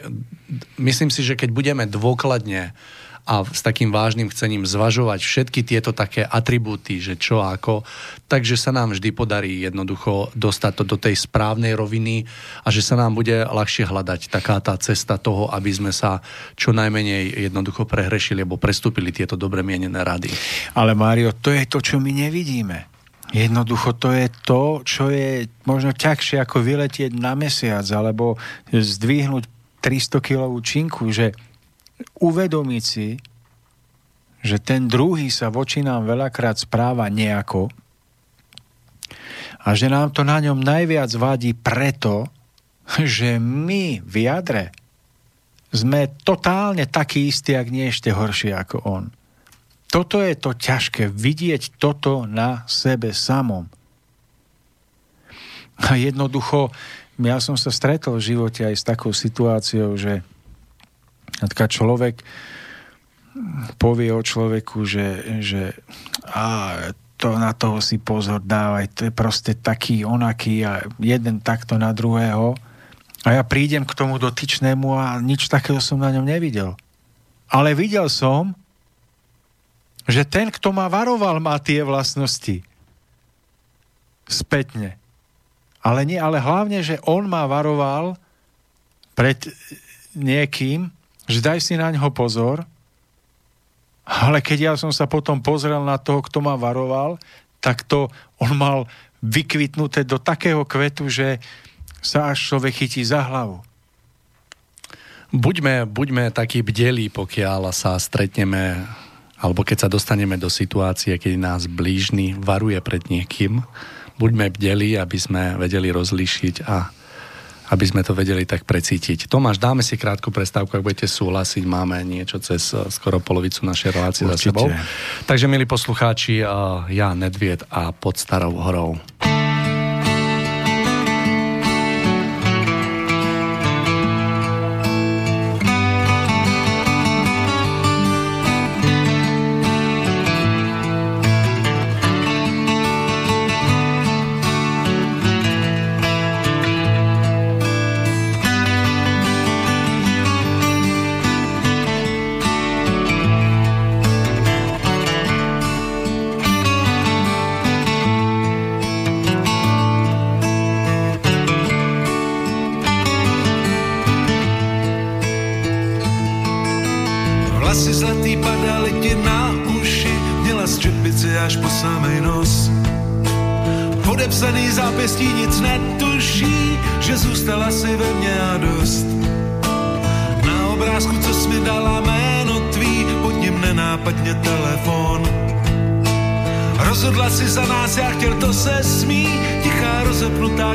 Myslím si, že keď budeme dôkladne uh, a s takým vážnym chcením zvažovať všetky tieto také atribúty, že čo ako, takže sa nám vždy podarí jednoducho dostať to do tej správnej roviny a že sa nám bude ľahšie hľadať taká tá cesta toho, aby sme sa čo najmenej jednoducho prehrešili alebo prestúpili tieto dobre mienené rady. Ale Mário, to je to, čo my nevidíme. Jednoducho to je to, čo je možno ťažšie ako vyletieť na mesiac alebo zdvihnúť 300 kilovú činku, že uvedomiť si, že ten druhý sa voči nám veľakrát správa nejako a že nám to na ňom najviac vadí preto, že my v jadre sme totálne takí istí, ak nie ešte horší ako on. Toto je to ťažké, vidieť toto na sebe samom. A jednoducho, ja som sa stretol v živote aj s takou situáciou, že Napríklad človek povie o človeku, že, že a, to na toho si pozor dávaj, to je proste taký, onaký a jeden takto na druhého. A ja prídem k tomu dotyčnému a nič takého som na ňom nevidel. Ale videl som, že ten, kto ma varoval, má tie vlastnosti. Spätne. Ale, nie, ale hlavne, že on ma varoval pred niekým, že daj si na ňo pozor, ale keď ja som sa potom pozrel na toho, kto ma varoval, tak to on mal vykvitnuté do takého kvetu, že sa až človek chytí za hlavu. Buďme, buďme takí bdelí, pokiaľ sa stretneme alebo keď sa dostaneme do situácie, keď nás blížny varuje pred niekým. Buďme bdelí, aby sme vedeli rozlíšiť a aby sme to vedeli tak precítiť. Tomáš, dáme si krátku prestávku, ak budete súhlasiť, máme niečo cez eh, skoro polovicu našej relácie za sebou. Takže, milí poslucháči, eh, ja, Nedviet a pod Starou horou.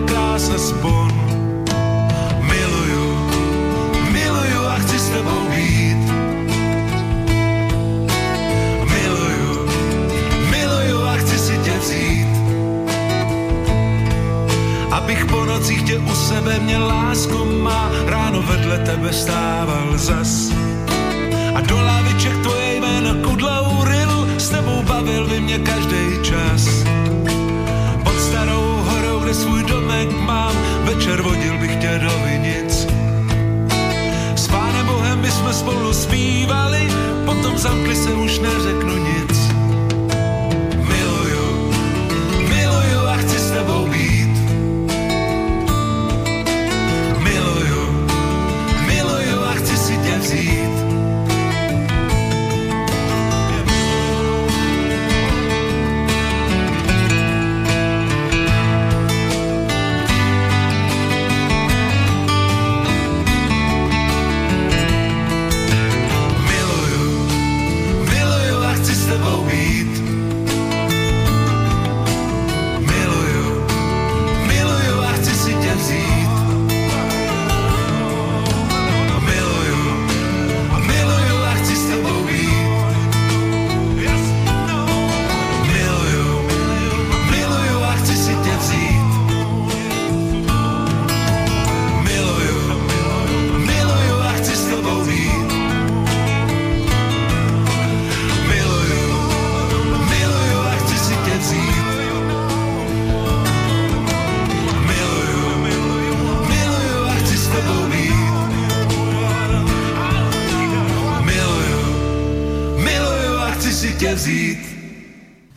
celá spon. Miluju, miluju a chci s tebou být. Miluju, miluju a chci si tě vzít. Abych po nocích tě u sebe měl lásku má, ráno vedle tebe stával zas. A do láviček tvoje jméno kudla uril, s tebou bavil by mě každý Červodil bych tě do vinic. S pánem Bohem my jsme spolu zpívali, potom zamkli se už neřeknu nic.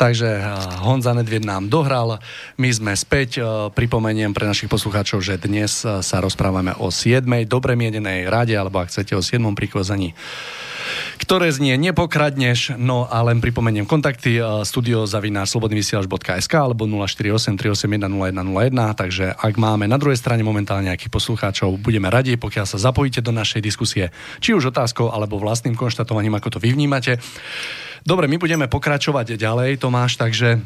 Takže eh, Honza Nedvied nám dohral. My sme späť. Eh, pripomeniem pre našich poslucháčov, že dnes eh, sa rozprávame o 7. dobre mienenej rade, alebo ak chcete o 7. prikozaní ktoré znie nepokradneš, no a len pripomeniem kontakty studio zavináč slobodnyvysielač.sk alebo 048 381 0101, takže ak máme na druhej strane momentálne nejakých poslucháčov, budeme radi, pokiaľ sa zapojíte do našej diskusie, či už otázkou alebo vlastným konštatovaním, ako to vy vnímate. Dobre, my budeme pokračovať ďalej, Tomáš, takže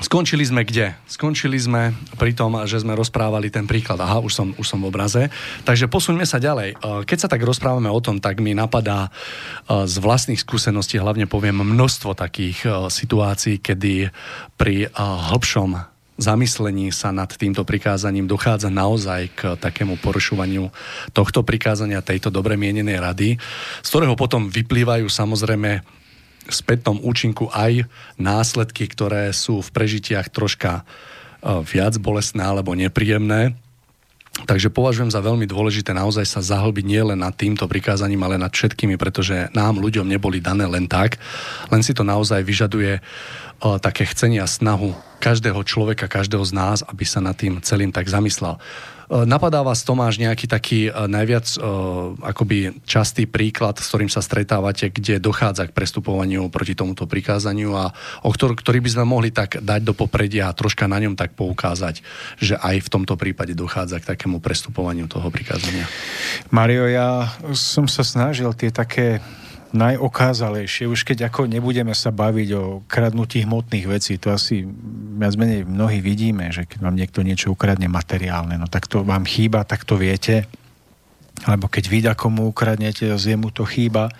Skončili sme kde? Skončili sme pri tom, že sme rozprávali ten príklad. Aha, už som, už som v obraze. Takže posuňme sa ďalej. E, keď sa tak rozprávame o tom, tak mi napadá e, z vlastných skúseností, hlavne poviem množstvo takých e, situácií, kedy pri hĺbšom zamyslení sa nad týmto prikázaním dochádza naozaj k takému porušovaniu tohto prikázania, tejto dobre mienenej rady, z ktorého potom vyplývajú samozrejme spätnom účinku aj následky, ktoré sú v prežitiach troška e, viac bolestné alebo nepríjemné. Takže považujem za veľmi dôležité naozaj sa zahlbiť nielen nad týmto prikázaním, ale nad všetkými, pretože nám ľuďom neboli dané len tak, len si to naozaj vyžaduje uh, také chcenie a snahu každého človeka, každého z nás, aby sa nad tým celým tak zamyslel. E, napadá vás, Tomáš, nejaký taký e, najviac uh, akoby častý príklad, s ktorým sa stretávate, kde dochádza k prestupovaniu proti tomuto prikázaniu a o ktor- ktorý by sme mohli tak dať do popredia a troška na ňom tak poukázať, že aj v tomto prípade dochádza k takému prestupovaniu toho prikázania? Mario, ja som sa snažil tie také najokázalejšie, už keď ako nebudeme sa baviť o kradnutí hmotných vecí, to asi viac menej mnohí vidíme, že keď vám niekto niečo ukradne materiálne, no tak to vám chýba, tak to viete, alebo keď vy komu ukradnete, zje mu to chýba.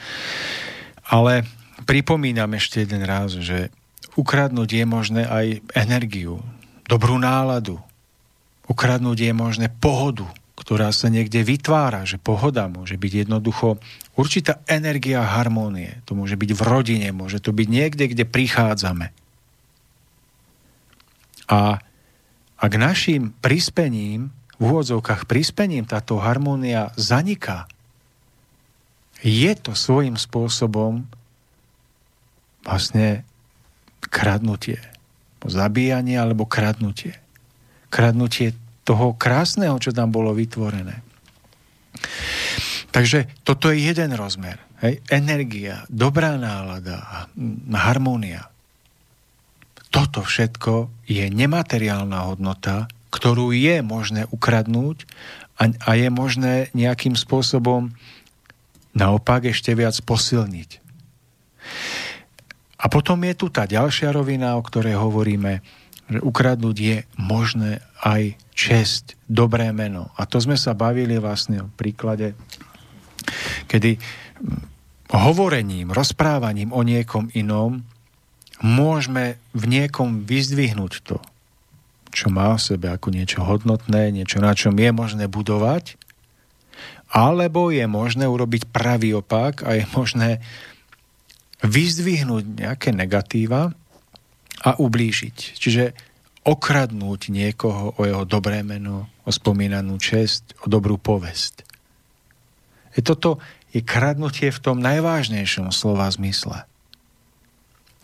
Ale pripomínam ešte jeden raz, že ukradnúť je možné aj energiu, dobrú náladu. Ukradnúť je možné pohodu, ktorá sa niekde vytvára, že pohoda môže byť jednoducho určitá energia harmónie. To môže byť v rodine, môže to byť niekde, kde prichádzame. A ak našim prispením, v úvodzovkách prispením táto harmónia zaniká, je to svojím spôsobom vlastne kradnutie. Zabíjanie alebo kradnutie. Kradnutie toho krásneho, čo tam bolo vytvorené. Takže toto je jeden rozmer. Hej? Energia, dobrá nálada, harmónia. Toto všetko je nemateriálna hodnota, ktorú je možné ukradnúť a, a je možné nejakým spôsobom naopak ešte viac posilniť. A potom je tu tá ďalšia rovina, o ktorej hovoríme, že ukradnúť je možné aj česť, dobré meno. A to sme sa bavili vlastne o príklade, kedy hovorením, rozprávaním o niekom inom môžeme v niekom vyzdvihnúť to, čo má v sebe ako niečo hodnotné, niečo, na čom je možné budovať, alebo je možné urobiť pravý opak a je možné vyzdvihnúť nejaké negatíva a ublížiť. Čiže okradnúť niekoho o jeho dobré meno, o spomínanú čest, o dobrú povesť. E toto je kradnutie v tom najvážnejšom slova zmysle.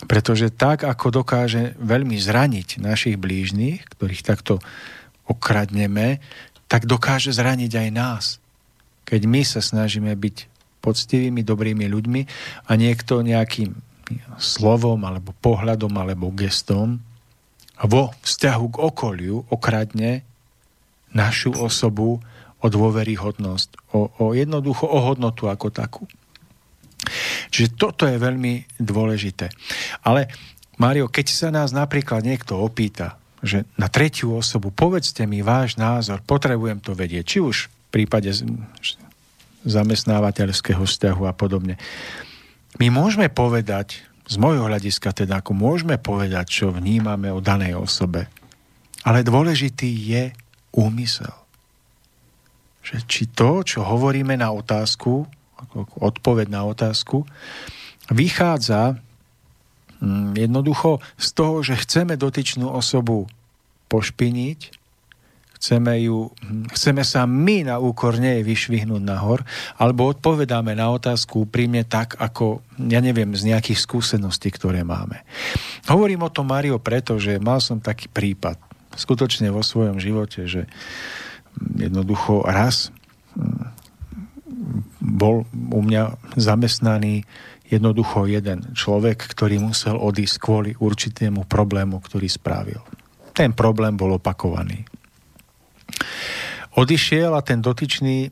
Pretože tak, ako dokáže veľmi zraniť našich blížnych, ktorých takto okradneme, tak dokáže zraniť aj nás. Keď my sa snažíme byť poctivými, dobrými ľuďmi a niekto nejakým slovom alebo pohľadom alebo gestom vo vzťahu k okoliu okradne našu osobu o dôveryhodnosť, o, o jednoducho o hodnotu ako takú. Čiže toto je veľmi dôležité. Ale Mario, keď sa nás napríklad niekto opýta, že na tretiu osobu povedzte mi váš názor, potrebujem to vedieť, či už v prípade zamestnávateľského vzťahu a podobne. My môžeme povedať z môjho hľadiska teda, ako môžeme povedať, čo vnímame o danej osobe. Ale dôležitý je úmysel. Že či to, čo hovoríme na otázku, ako odpoveď na otázku, vychádza hm, jednoducho z toho, že chceme dotyčnú osobu pošpiniť, chceme, ju, chceme sa my na úkor nej vyšvihnúť nahor, alebo odpovedáme na otázku úprimne tak, ako, ja neviem, z nejakých skúseností, ktoré máme. Hovorím o tom, Mario, preto, že mal som taký prípad, skutočne vo svojom živote, že jednoducho raz hm, bol u mňa zamestnaný jednoducho jeden človek, ktorý musel odísť kvôli určitému problému, ktorý spravil. Ten problém bol opakovaný. Odišiel a ten dotyčný,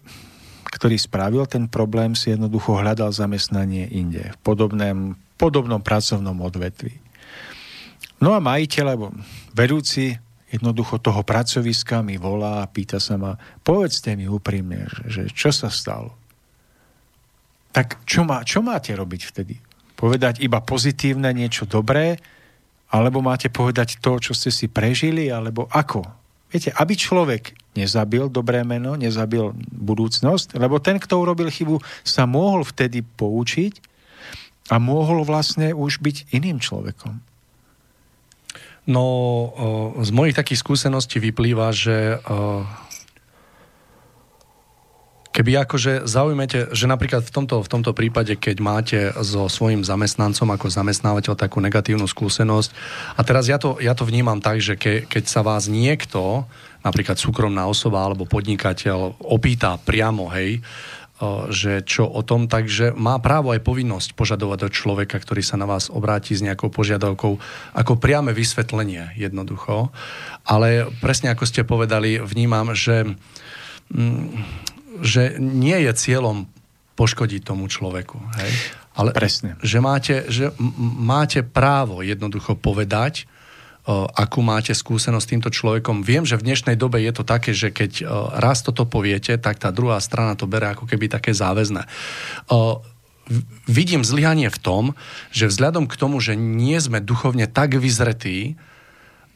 ktorý spravil ten problém, si jednoducho hľadal zamestnanie inde, v podobnom, podobnom pracovnom odvetvi. No a majiteľ, alebo vedúci jednoducho toho pracoviska mi volá a pýta sa ma, povedzte mi úprimne, že, že čo sa stalo. Tak čo, má, čo máte robiť vtedy? Povedať iba pozitívne, niečo dobré, alebo máte povedať to, čo ste si prežili, alebo ako? Viete, aby človek nezabil dobré meno, nezabil budúcnosť, lebo ten, kto urobil chybu, sa mohol vtedy poučiť a mohol vlastne už byť iným človekom. No, z mojich takých skúseností vyplýva, že Keby akože zaujmete, že napríklad v tomto, v tomto prípade, keď máte so svojím zamestnancom ako zamestnávateľ takú negatívnu skúsenosť, a teraz ja to, ja to vnímam tak, že ke, keď sa vás niekto, napríklad súkromná osoba alebo podnikateľ, opýta priamo, hej, že čo o tom, takže má právo aj povinnosť požadovať od človeka, ktorý sa na vás obráti s nejakou požiadavkou, ako priame vysvetlenie jednoducho. Ale presne ako ste povedali, vnímam, že mm, že nie je cieľom poškodiť tomu človeku. Hej? Ale Presne. Že, máte, že máte právo jednoducho povedať, akú máte skúsenosť s týmto človekom. Viem, že v dnešnej dobe je to také, že keď raz toto poviete, tak tá druhá strana to bere ako keby také záväzné. Vidím zlyhanie v tom, že vzhľadom k tomu, že nie sme duchovne tak vyzretí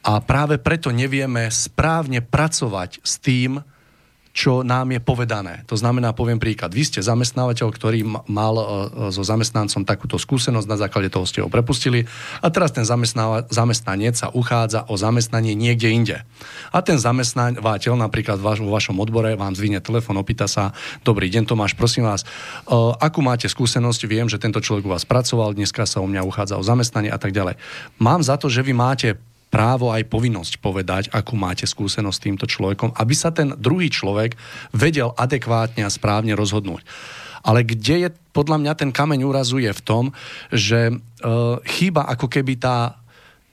a práve preto nevieme správne pracovať s tým, čo nám je povedané. To znamená, poviem príklad, vy ste zamestnávateľ, ktorý mal e, so zamestnancom takúto skúsenosť, na základe toho ste ho prepustili a teraz ten zamestnanec sa uchádza o zamestnanie niekde inde. A ten zamestnávateľ napríklad vo vašom odbore vám zvine telefon, opýta sa, dobrý deň Tomáš, prosím vás, e, akú máte skúsenosť, viem, že tento človek u vás pracoval, dneska sa o mňa uchádza o zamestnanie a tak ďalej. Mám za to, že vy máte právo aj povinnosť povedať, akú máte skúsenosť s týmto človekom, aby sa ten druhý človek vedel adekvátne a správne rozhodnúť. Ale kde je podľa mňa ten kameň úrazu je v tom, že e, chýba ako keby tá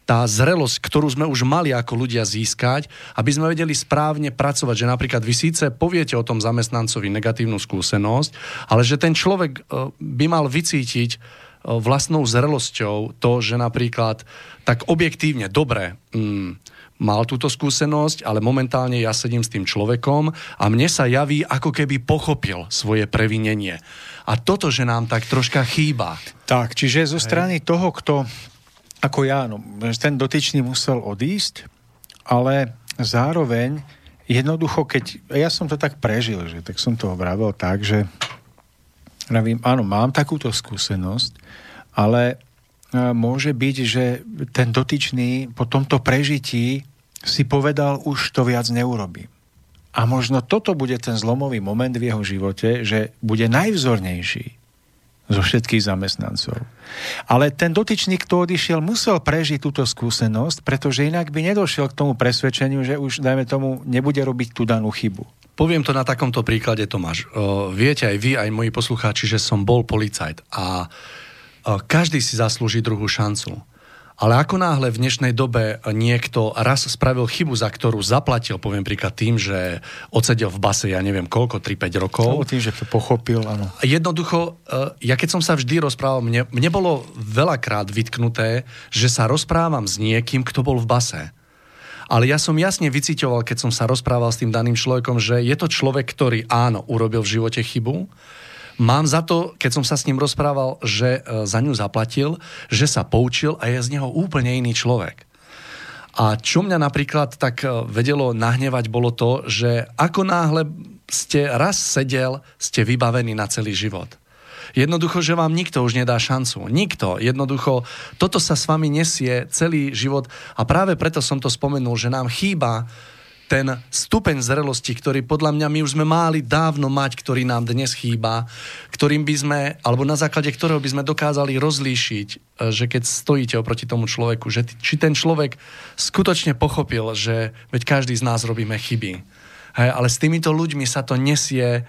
tá zrelosť, ktorú sme už mali ako ľudia získať, aby sme vedeli správne pracovať, že napríklad vy síce poviete o tom zamestnancovi negatívnu skúsenosť, ale že ten človek e, by mal vycítiť, vlastnou zrelosťou to, že napríklad tak objektívne, dobre, mm, mal túto skúsenosť, ale momentálne ja sedím s tým človekom a mne sa javí, ako keby pochopil svoje previnenie. A toto, že nám tak troška chýba. Tak, čiže zo strany Hej. toho, kto, ako ja, no, ten dotyčný musel odísť, ale zároveň jednoducho, keď ja som to tak prežil, že tak som to vravel tak, že Vravím, áno, mám takúto skúsenosť, ale e, môže byť, že ten dotyčný po tomto prežití si povedal, už to viac neurobí. A možno toto bude ten zlomový moment v jeho živote, že bude najvzornejší zo všetkých zamestnancov. Ale ten dotyčný, kto odišiel, musel prežiť túto skúsenosť, pretože inak by nedošiel k tomu presvedčeniu, že už, dajme tomu, nebude robiť tú danú chybu. Poviem to na takomto príklade, Tomáš. Viete aj vy, aj moji poslucháči, že som bol policajt a každý si zaslúži druhú šancu. Ale ako náhle v dnešnej dobe niekto raz spravil chybu, za ktorú zaplatil, poviem príklad tým, že odsedel v base, ja neviem koľko, 3-5 rokov. Alebo tým, že to pochopil, áno. Jednoducho, ja keď som sa vždy rozprával, mne, mne bolo veľakrát vytknuté, že sa rozprávam s niekým, kto bol v base. Ale ja som jasne vycíťoval, keď som sa rozprával s tým daným človekom, že je to človek, ktorý áno, urobil v živote chybu, Mám za to, keď som sa s ním rozprával, že e, za ňu zaplatil, že sa poučil a je z neho úplne iný človek. A čo mňa napríklad tak e, vedelo nahnevať, bolo to, že ako náhle ste raz sedel, ste vybavení na celý život. Jednoducho, že vám nikto už nedá šancu. Nikto. Jednoducho, toto sa s vami nesie celý život a práve preto som to spomenul, že nám chýba ten stupeň zrelosti, ktorý podľa mňa my už sme mali dávno mať, ktorý nám dnes chýba, ktorým by sme, alebo na základe ktorého by sme dokázali rozlíšiť, e, že keď stojíte oproti tomu človeku, že či ten človek skutočne pochopil, že veď každý z nás robíme chyby. Hej, ale s týmito ľuďmi sa to nesie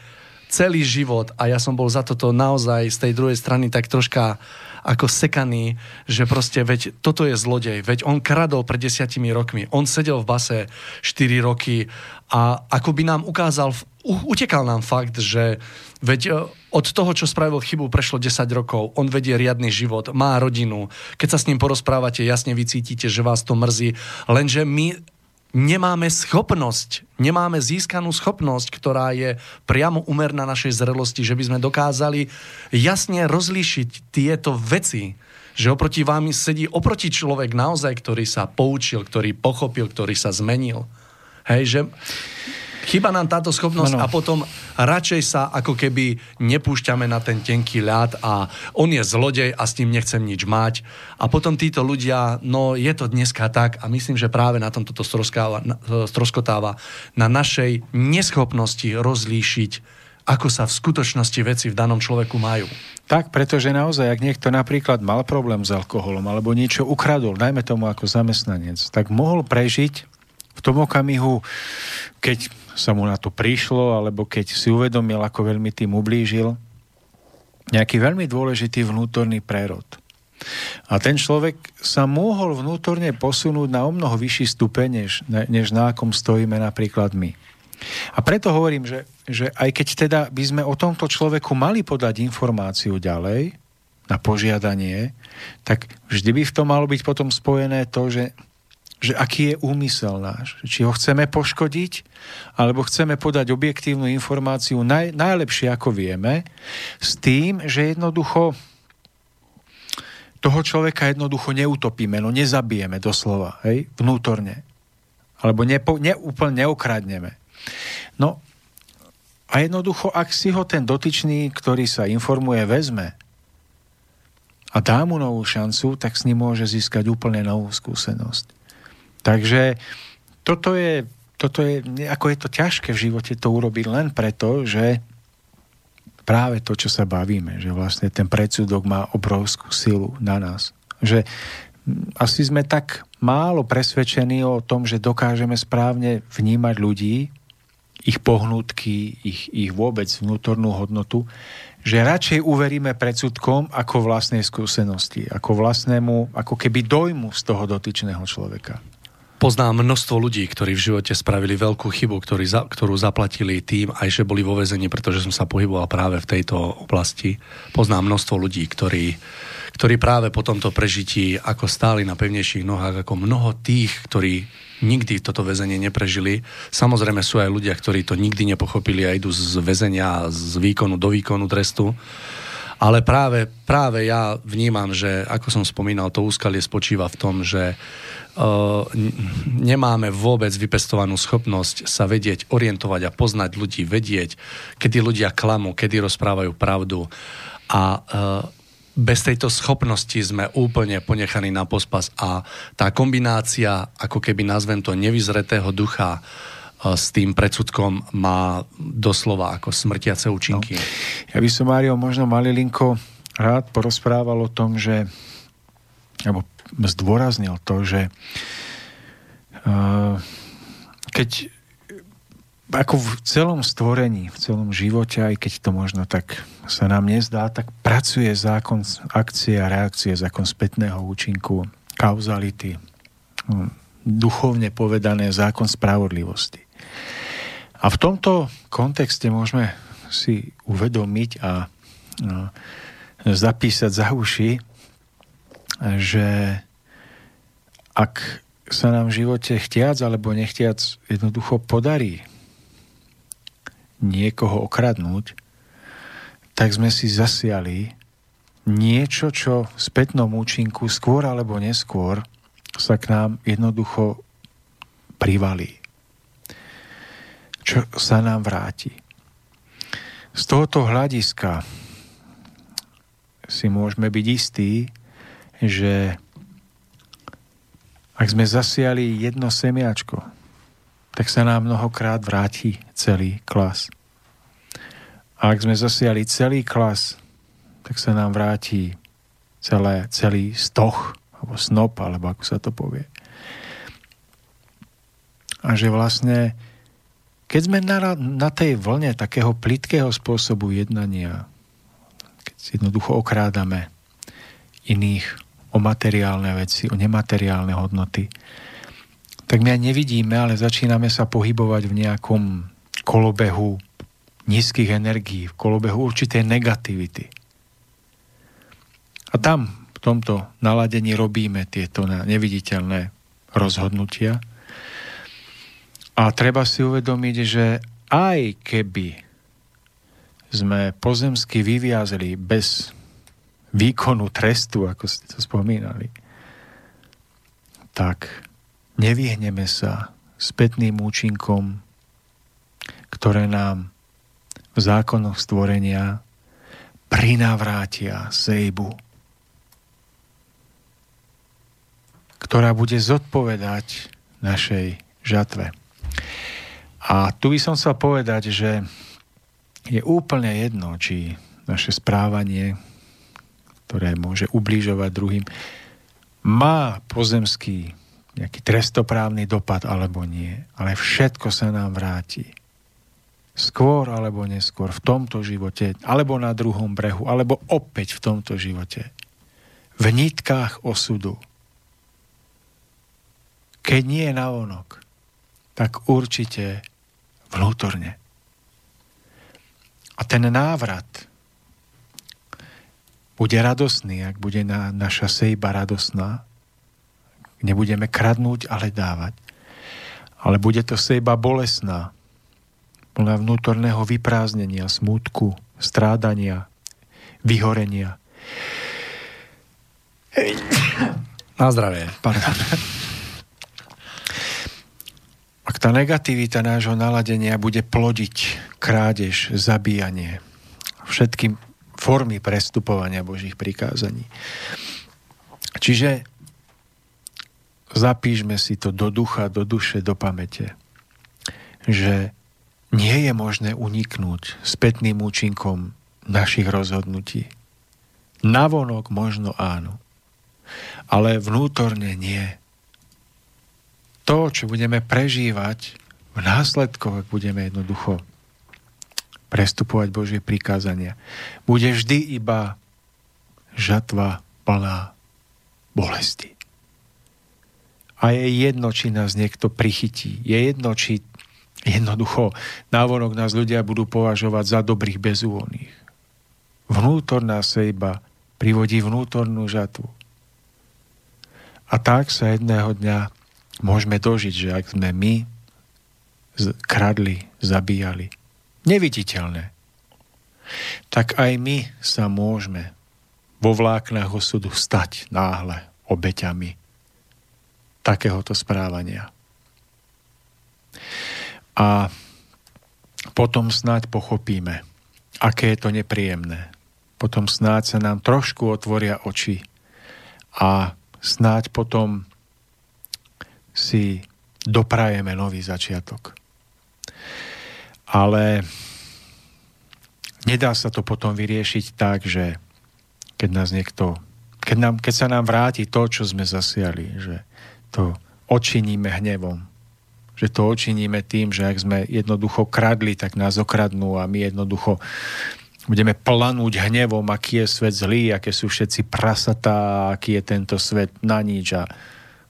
celý život a ja som bol za toto naozaj z tej druhej strany tak troška ako sekaný, že proste veď toto je zlodej, veď on kradol pred desiatimi rokmi, on sedel v base 4 roky a ako by nám ukázal, utekal nám fakt, že veď e, od toho, čo spravil chybu, prešlo 10 rokov, on vedie riadny život, má rodinu, keď sa s ním porozprávate, jasne vycítite, že vás to mrzí, lenže my nemáme schopnosť, nemáme získanú schopnosť, ktorá je priamo umerná našej zrelosti, že by sme dokázali jasne rozlíšiť tieto veci, že oproti vám sedí oproti človek naozaj, ktorý sa poučil, ktorý pochopil, ktorý sa zmenil. Hej, že Chyba nám táto schopnosť ano. a potom radšej sa ako keby nepúšťame na ten tenký ľad a on je zlodej a s ním nechcem nič mať. A potom títo ľudia, no je to dneska tak a myslím, že práve na tomto to stroskotáva na našej neschopnosti rozlíšiť ako sa v skutočnosti veci v danom človeku majú. Tak, pretože naozaj, ak niekto napríklad mal problém s alkoholom alebo niečo ukradol, dajme tomu ako zamestnanec, tak mohol prežiť v tom okamihu, keď sa mu na to prišlo, alebo keď si uvedomil, ako veľmi tým ublížil, nejaký veľmi dôležitý vnútorný prerod. A ten človek sa mohol vnútorne posunúť na o mnoho vyšší stupeň, než, než na akom stojíme napríklad my. A preto hovorím, že, že aj keď teda by sme o tomto človeku mali podať informáciu ďalej, na požiadanie, tak vždy by v tom malo byť potom spojené to, že, že aký je úmysel náš. Či ho chceme poškodiť, alebo chceme podať objektívnu informáciu naj, najlepšie, ako vieme, s tým, že jednoducho toho človeka jednoducho neutopíme, no nezabijeme doslova, hej, vnútorne. Alebo nepo, ne, úplne neokradneme. No a jednoducho, ak si ho ten dotyčný, ktorý sa informuje, vezme a dá mu novú šancu, tak s ním môže získať úplne novú skúsenosť. Takže toto je, toto je, ako je to ťažké v živote to urobiť len preto, že práve to, čo sa bavíme, že vlastne ten predsudok má obrovskú silu na nás. Že asi sme tak málo presvedčení o tom, že dokážeme správne vnímať ľudí, ich pohnutky, ich, ich vôbec vnútornú hodnotu, že radšej uveríme predsudkom ako vlastnej skúsenosti, ako vlastnému, ako keby dojmu z toho dotyčného človeka. Poznám množstvo ľudí, ktorí v živote spravili veľkú chybu, ktorý za, ktorú zaplatili tým, aj že boli vo vezení, pretože som sa pohyboval práve v tejto oblasti. Poznám množstvo ľudí, ktorí ktorí práve po tomto prežití ako stáli na pevnejších nohách, ako mnoho tých, ktorí nikdy toto väzenie neprežili. Samozrejme sú aj ľudia, ktorí to nikdy nepochopili a idú z väzenia, z výkonu do výkonu trestu. Ale práve, práve ja vnímam, že ako som spomínal, to úskalie spočíva v tom, že nemáme vôbec vypestovanú schopnosť sa vedieť, orientovať a poznať ľudí, vedieť, kedy ľudia klamú, kedy rozprávajú pravdu. A bez tejto schopnosti sme úplne ponechaní na pospas a tá kombinácia, ako keby nazvem to nevyzretého ducha, s tým predsudkom má doslova ako smrtiace účinky. No. Ja by som, Mário, možno malilinko rád porozprával o tom, že alebo zdôraznil to, že uh, keď ako v celom stvorení, v celom živote, aj keď to možno tak sa nám nezdá, tak pracuje zákon akcie a reakcie, zákon spätného účinku, kauzality, hm, duchovne povedané zákon spravodlivosti. A v tomto kontexte môžeme si uvedomiť a no, zapísať za uši, že ak sa nám v živote chtiac alebo nechtiac jednoducho podarí niekoho okradnúť, tak sme si zasiali niečo, čo v spätnom účinku skôr alebo neskôr sa k nám jednoducho privalí. Čo sa nám vráti. Z tohoto hľadiska si môžeme byť istí, že ak sme zasiali jedno semiačko, tak sa nám mnohokrát vráti celý klas. A ak sme zasiali celý klas, tak sa nám vráti celé, celý stoch, alebo snop, alebo ako sa to povie. A že vlastne, keď sme na, na tej vlne takého plitkého spôsobu jednania, keď jednoducho okrádame iných o materiálne veci, o nemateriálne hodnoty, tak my aj nevidíme, ale začíname sa pohybovať v nejakom kolobehu nízkych energií, v kolobehu určitej negativity. A tam v tomto naladení robíme tieto neviditeľné rozhodnutia. A treba si uvedomiť, že aj keby sme pozemsky vyviazli bez výkonu trestu, ako ste to spomínali, tak nevyhneme sa spätným účinkom, ktoré nám v zákonoch stvorenia prinavrátia sejbu, ktorá bude zodpovedať našej žatve. A tu by som chcel povedať, že je úplne jedno, či naše správanie, ktoré môže ubližovať druhým, má pozemský nejaký trestoprávny dopad alebo nie, ale všetko sa nám vráti. Skôr alebo neskôr v tomto živote, alebo na druhom brehu, alebo opäť v tomto živote. V nitkách osudu. Keď nie je navonok, tak určite Vnútorne. A ten návrat bude radosný, ak bude na, naša sejba radosná. Nebudeme kradnúť, ale dávať. Ale bude to sejba bolesná, plná vnútorného vyprázdnenia, smútku, strádania, vyhorenia. Na zdravie. Pardon. Ak tá negativita nášho naladenia bude plodiť krádež, zabíjanie, všetky formy prestupovania Božích prikázaní. Čiže zapíšme si to do ducha, do duše, do pamäte, že nie je možné uniknúť spätným účinkom našich rozhodnutí. Navonok možno áno, ale vnútorne nie to, čo budeme prežívať v následkoch, ak budeme jednoducho prestupovať Božie prikázania, bude vždy iba žatva plná bolesti. A je jedno, či nás niekto prichytí. Je jedno, či jednoducho návonok nás ľudia budú považovať za dobrých bezúhonných. Vnútorná sejba privodí vnútornú žatvu. A tak sa jedného dňa môžeme dožiť, že ak sme my kradli, zabíjali, neviditeľné, tak aj my sa môžeme vo vláknach osudu stať náhle obeťami takéhoto správania. A potom snáď pochopíme, aké je to nepríjemné. Potom snáď sa nám trošku otvoria oči a snáď potom si doprajeme nový začiatok. Ale nedá sa to potom vyriešiť tak, že keď nás niekto, keď, nám, keď sa nám vráti to, čo sme zasiali, že to očiníme hnevom, že to očiníme tým, že ak sme jednoducho kradli, tak nás okradnú a my jednoducho budeme planúť hnevom, aký je svet zlý, aké sú všetci prasatá, aký je tento svet na nič a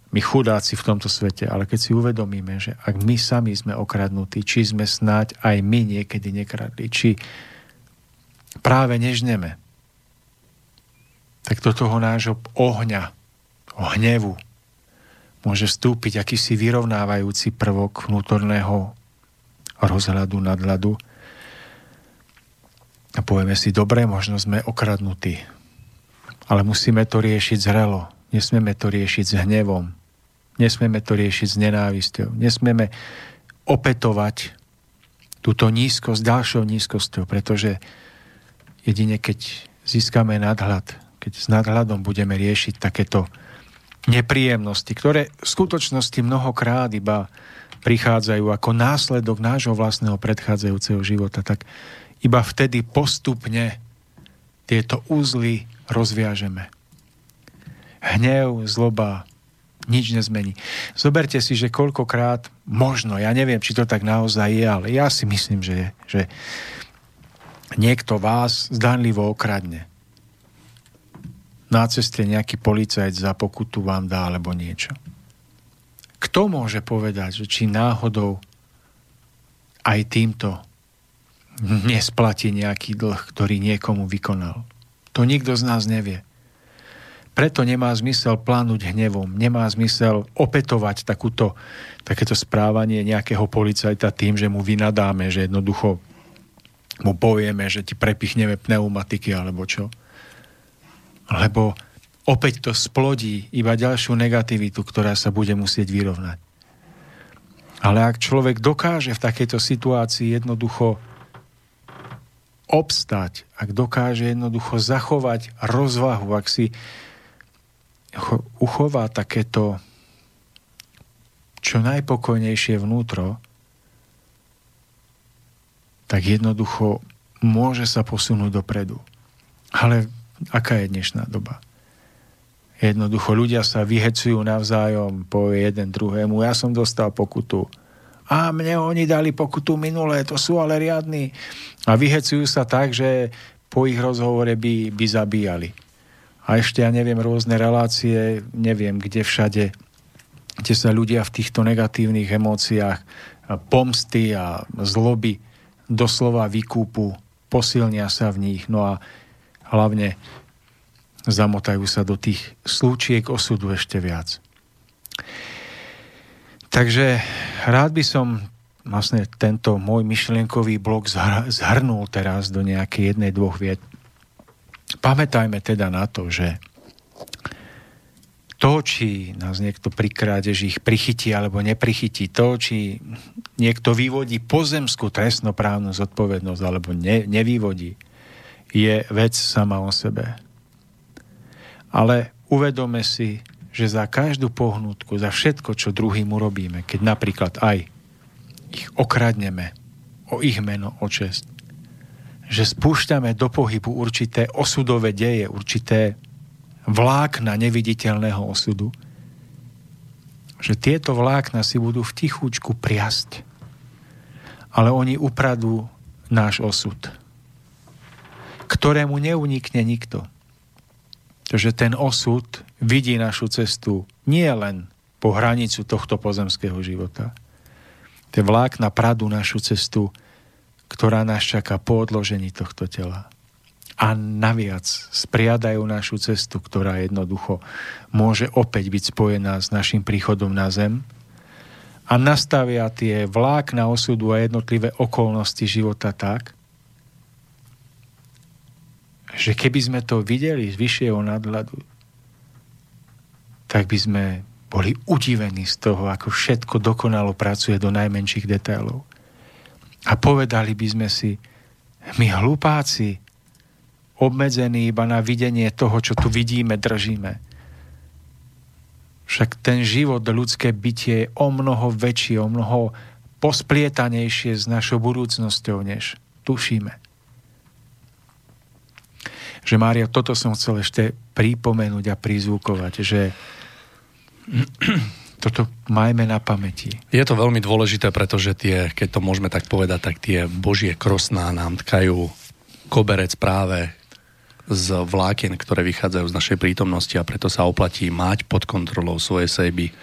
my chudáci v tomto svete, ale keď si uvedomíme, že ak my sami sme okradnutí, či sme snáď aj my niekedy nekradli, či práve nežneme, tak do toho nášho ohňa, hnevu, môže vstúpiť akýsi vyrovnávajúci prvok vnútorného rozhľadu, nadhľadu. A povieme si, dobre, možno sme okradnutí, ale musíme to riešiť zrelo, nesmieme to riešiť s hnevom, Nesmieme to riešiť s nenávisťou. Nesmieme opetovať túto nízkosť ďalšou nízkosťou, pretože jedine keď získame nadhľad, keď s nadhľadom budeme riešiť takéto nepríjemnosti, ktoré v skutočnosti mnohokrát iba prichádzajú ako následok nášho vlastného predchádzajúceho života, tak iba vtedy postupne tieto úzly rozviažeme. Hnev, zloba, nič nezmení. Zoberte si, že koľkokrát, možno, ja neviem, či to tak naozaj je, ale ja si myslím, že že niekto vás zdanlivo okradne. Na ceste nejaký policajt za pokutu vám dá alebo niečo. Kto môže povedať, že či náhodou aj týmto nesplatí nejaký dlh, ktorý niekomu vykonal? To nikto z nás nevie. Preto nemá zmysel plánuť hnevom, nemá zmysel opetovať takúto, takéto správanie nejakého policajta tým, že mu vynadáme, že jednoducho mu povieme, že ti prepichneme pneumatiky alebo čo. Lebo opäť to splodí iba ďalšiu negativitu, ktorá sa bude musieť vyrovnať. Ale ak človek dokáže v takejto situácii jednoducho obstať, ak dokáže jednoducho zachovať rozvahu, ak si uchová takéto čo najpokojnejšie vnútro, tak jednoducho môže sa posunúť dopredu. Ale aká je dnešná doba? Jednoducho ľudia sa vyhecujú navzájom, po jeden druhému, ja som dostal pokutu. A mne oni dali pokutu minulé, to sú ale riadni. A vyhecujú sa tak, že po ich rozhovore by, by zabíjali a ešte, ja neviem, rôzne relácie, neviem, kde všade kde sa ľudia v týchto negatívnych emóciách pomsty a zloby doslova vykúpu, posilnia sa v nich, no a hlavne zamotajú sa do tých slúčiek osudu ešte viac. Takže rád by som vlastne tento môj myšlienkový blok zhrnul teraz do nejakej jednej, dvoch viet. Pamätajme teda na to, že to, či nás niekto pri krádežích prichytí alebo neprichytí, to, či niekto vyvodí pozemskú trestnoprávnu zodpovednosť alebo ne, nevyvodí, je vec sama o sebe. Ale uvedome si, že za každú pohnutku, za všetko, čo druhým urobíme, keď napríklad aj ich okradneme o ich meno, o čest, že spúšťame do pohybu určité osudové deje, určité vlákna neviditeľného osudu, že tieto vlákna si budú v tichúčku priasť, ale oni upradú náš osud, ktorému neunikne nikto. Takže ten osud vidí našu cestu nie len po hranicu tohto pozemského života. Tie vlákna pradú našu cestu, ktorá nás čaká po odložení tohto tela a naviac spriadajú našu cestu, ktorá jednoducho môže opäť byť spojená s našim príchodom na zem a nastavia tie vlákna osudu a jednotlivé okolnosti života tak, že keby sme to videli z vyššieho nadhľadu, tak by sme boli udivení z toho, ako všetko dokonalo pracuje do najmenších detailov. A povedali by sme si, my hlupáci, obmedzený iba na videnie toho, čo tu vidíme, držíme. Však ten život, ľudské bytie je o mnoho väčší, o mnoho posplietanejšie s našou budúcnosťou, než tušíme. Že Mária, toto som chcel ešte pripomenúť a prizvukovať, že toto majme na pamäti. Je to veľmi dôležité, pretože tie, keď to môžeme tak povedať, tak tie božie krosná nám tkajú koberec práve z vlákien, ktoré vychádzajú z našej prítomnosti a preto sa oplatí mať pod kontrolou svoje sejby.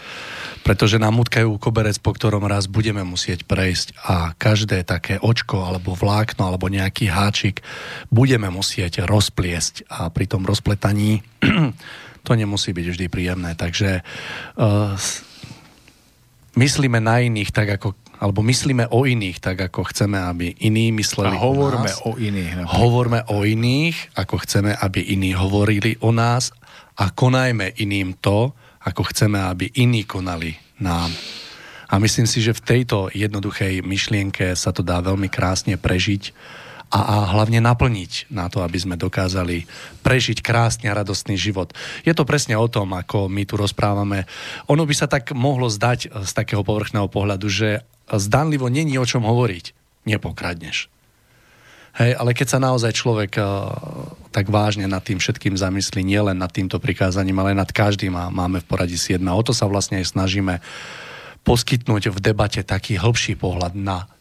Pretože nám utkajú koberec, po ktorom raz budeme musieť prejsť a každé také očko alebo vlákno alebo nejaký háčik budeme musieť rozpliesť a pri tom rozpletaní to nemusí byť vždy príjemné. Takže uh, myslíme na iných tak, ako alebo myslíme o iných tak, ako chceme, aby iní mysleli A hovorme o, nás. o iných. Napríklad. Hovorme o iných, ako chceme, aby iní hovorili o nás a konajme iným to, ako chceme, aby iní konali nám. A myslím si, že v tejto jednoduchej myšlienke sa to dá veľmi krásne prežiť a, a hlavne naplniť na to, aby sme dokázali prežiť krásny a radostný život. Je to presne o tom, ako my tu rozprávame. Ono by sa tak mohlo zdať z takého povrchného pohľadu, že zdanlivo není o čom hovoriť. Nepokradneš. Hej, ale keď sa naozaj človek uh, tak vážne nad tým všetkým zamyslí, nielen nad týmto prikázaním, ale nad každým a máme v poradí 7. O to sa vlastne aj snažíme poskytnúť v debate taký hĺbší pohľad na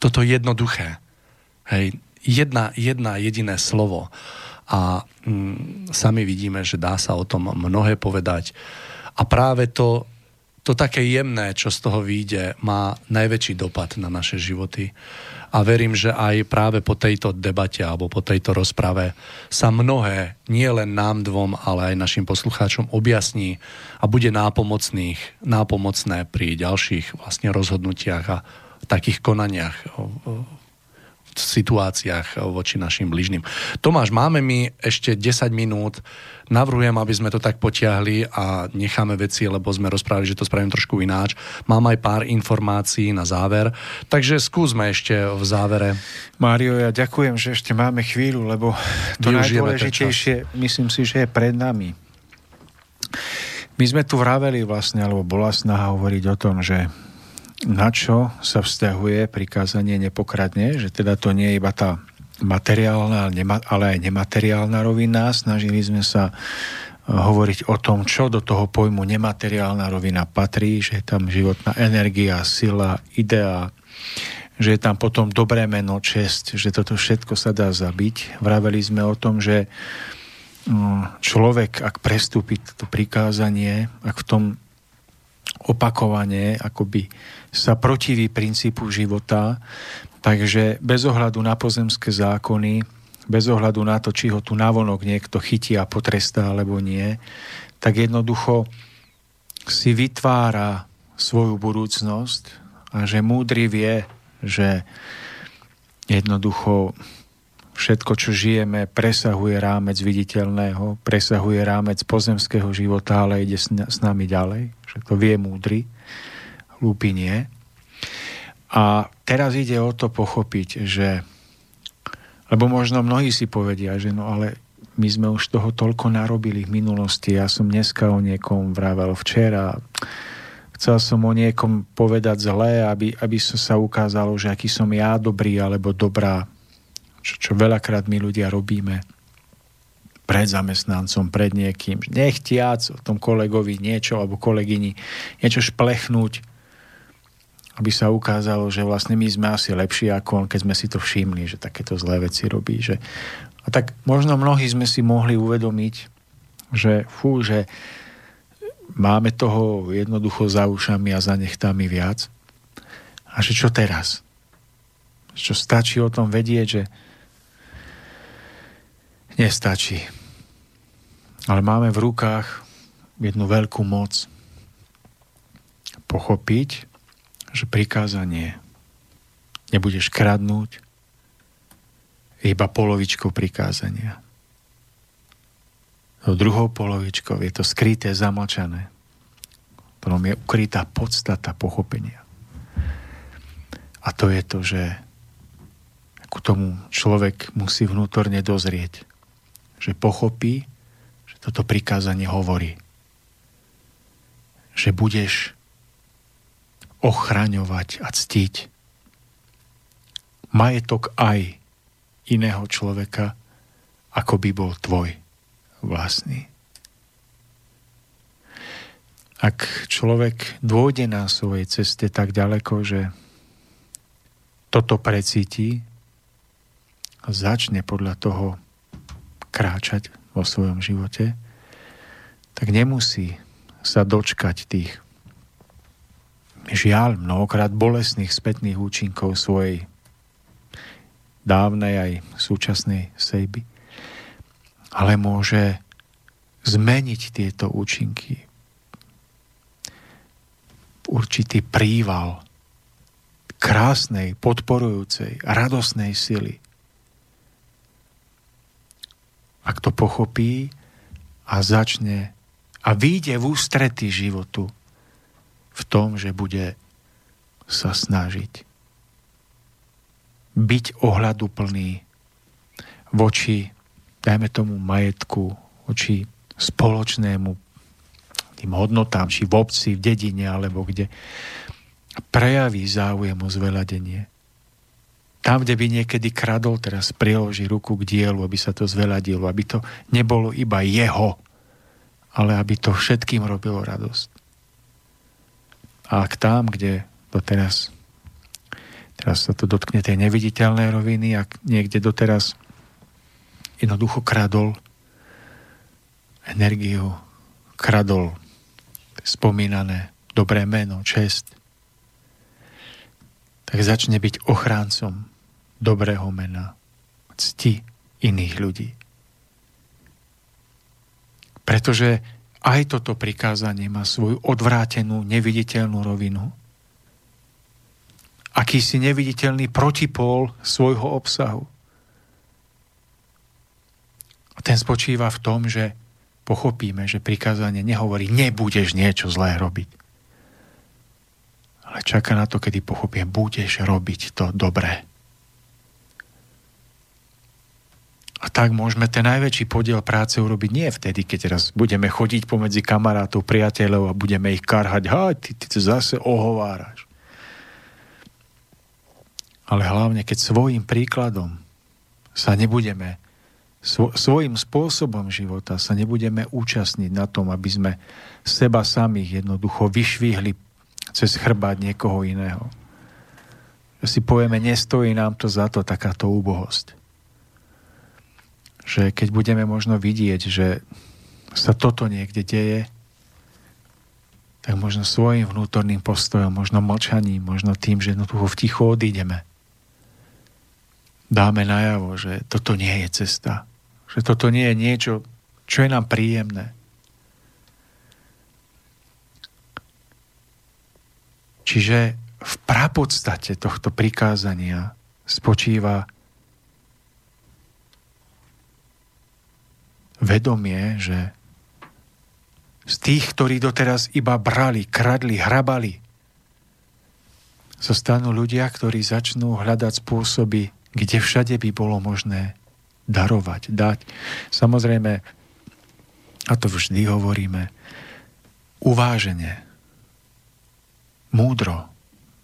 toto jednoduché. Hej, jedna, jedna jediné slovo. A mm, sami vidíme, že dá sa o tom mnohé povedať. A práve to, to také jemné, čo z toho vyjde, má najväčší dopad na naše životy. A verím, že aj práve po tejto debate alebo po tejto rozprave sa mnohé, nie len nám dvom, ale aj našim poslucháčom objasní a bude nápomocných, nápomocné pri ďalších vlastne rozhodnutiach a takých konaniach situáciách voči našim bližným. Tomáš, máme mi ešte 10 minút. Navrhujem, aby sme to tak potiahli a necháme veci, lebo sme rozprávali, že to spravím trošku ináč. Mám aj pár informácií na záver, takže skúsme ešte v závere. Mário, ja ďakujem, že ešte máme chvíľu, lebo to najdôležitejšie myslím si, že je pred nami. My sme tu vraveli vlastne, alebo bola snaha hovoriť o tom, že na čo sa vzťahuje prikázanie nepokradne, že teda to nie je iba tá materiálna, ale aj nemateriálna rovina. Snažili sme sa eh, hovoriť o tom, čo do toho pojmu nemateriálna rovina patrí, že je tam životná energia, sila, idea, že je tam potom dobré meno, čest, že toto všetko sa dá zabiť. Vraveli sme o tom, že mm, človek, ak prestúpi to prikázanie, ak v tom opakovane akoby sa protiví princípu života, takže bez ohľadu na pozemské zákony, bez ohľadu na to, či ho tu navonok niekto chytí a potrestá alebo nie, tak jednoducho si vytvára svoju budúcnosť a že múdry vie, že jednoducho všetko, čo žijeme, presahuje rámec viditeľného, presahuje rámec pozemského života, ale ide s nami ďalej. Že to vie múdry, hlúpy nie. A teraz ide o to pochopiť, že lebo možno mnohí si povedia, že no ale my sme už toho toľko narobili v minulosti. Ja som dneska o niekom vravel včera. Chcel som o niekom povedať zlé, aby, aby sa ukázalo, že aký som ja dobrý alebo dobrá. Čo, čo veľakrát my ľudia robíme pred zamestnancom, pred niekým. Nechtiac o tom kolegovi niečo alebo kolegyni niečo šplechnúť, aby sa ukázalo, že vlastne my sme asi lepší ako on, keď sme si to všimli, že takéto zlé veci robí. Že... A tak možno mnohí sme si mohli uvedomiť, že fú, že máme toho jednoducho za ušami a za nechtami viac. A že čo teraz? Čo stačí o tom vedieť, že nestačí. Ale máme v rukách jednu veľkú moc pochopiť, že prikázanie nebudeš kradnúť, iba polovičkou prikázania. No druhou polovičkou je to skryté, zamlčané. Potom je ukrytá podstata pochopenia. A to je to, že ku tomu človek musí vnútorne dozrieť. Že pochopí, že toto prikázanie hovorí. Že budeš ochraňovať a ctiť majetok aj iného človeka, ako by bol tvoj vlastný. Ak človek dôjde na svojej ceste tak ďaleko, že toto precíti a začne podľa toho kráčať vo svojom živote, tak nemusí sa dočkať tých žiaľ mnohokrát bolestných spätných účinkov svojej dávnej aj súčasnej sejby. Ale môže zmeniť tieto účinky v určitý príval krásnej, podporujúcej, radosnej sily. Ak to pochopí a začne a vyjde v ústretí životu, v tom, že bude sa snažiť byť ohľaduplný voči, dajme tomu, majetku, voči spoločnému tým hodnotám, či v obci, v dedine, alebo kde prejaví záujem o zveľadenie. Tam, kde by niekedy kradol, teraz priloží ruku k dielu, aby sa to zveľadilo, aby to nebolo iba jeho, ale aby to všetkým robilo radosť. A ak tam, kde doteraz teraz sa to dotkne tej neviditeľnej roviny, ak niekde doteraz jednoducho kradol energiu, kradol spomínané dobré meno, čest, tak začne byť ochráncom dobrého mena, cti iných ľudí. Pretože aj toto prikázanie má svoju odvrátenú, neviditeľnú rovinu. Akýsi neviditeľný protipól svojho obsahu. A ten spočíva v tom, že pochopíme, že prikázanie nehovorí, nebudeš niečo zlé robiť. Ale čaká na to, kedy pochopím, budeš robiť to dobré. A tak môžeme ten najväčší podiel práce urobiť nie vtedy, keď teraz budeme chodiť pomedzi kamarátov, priateľov a budeme ich karhať. Ha, ty, ty to zase ohováraš. Ale hlavne, keď svojim príkladom sa nebudeme, svo, svojim spôsobom života sa nebudeme účastniť na tom, aby sme seba samých jednoducho vyšvihli cez chrbát niekoho iného. Si povieme, nestojí nám to za to takáto úbohosť že keď budeme možno vidieť, že sa toto niekde deje, tak možno svojim vnútorným postojom, možno mlčaním, možno tým, že jednoducho v tichu odídeme. Dáme najavo, že toto nie je cesta. Že toto nie je niečo, čo je nám príjemné. Čiže v prapodstate tohto prikázania spočíva vedomie, že z tých, ktorí doteraz iba brali, kradli, hrabali, sa stanú ľudia, ktorí začnú hľadať spôsoby, kde všade by bolo možné darovať, dať. Samozrejme, a to vždy hovoríme, uváženie, múdro,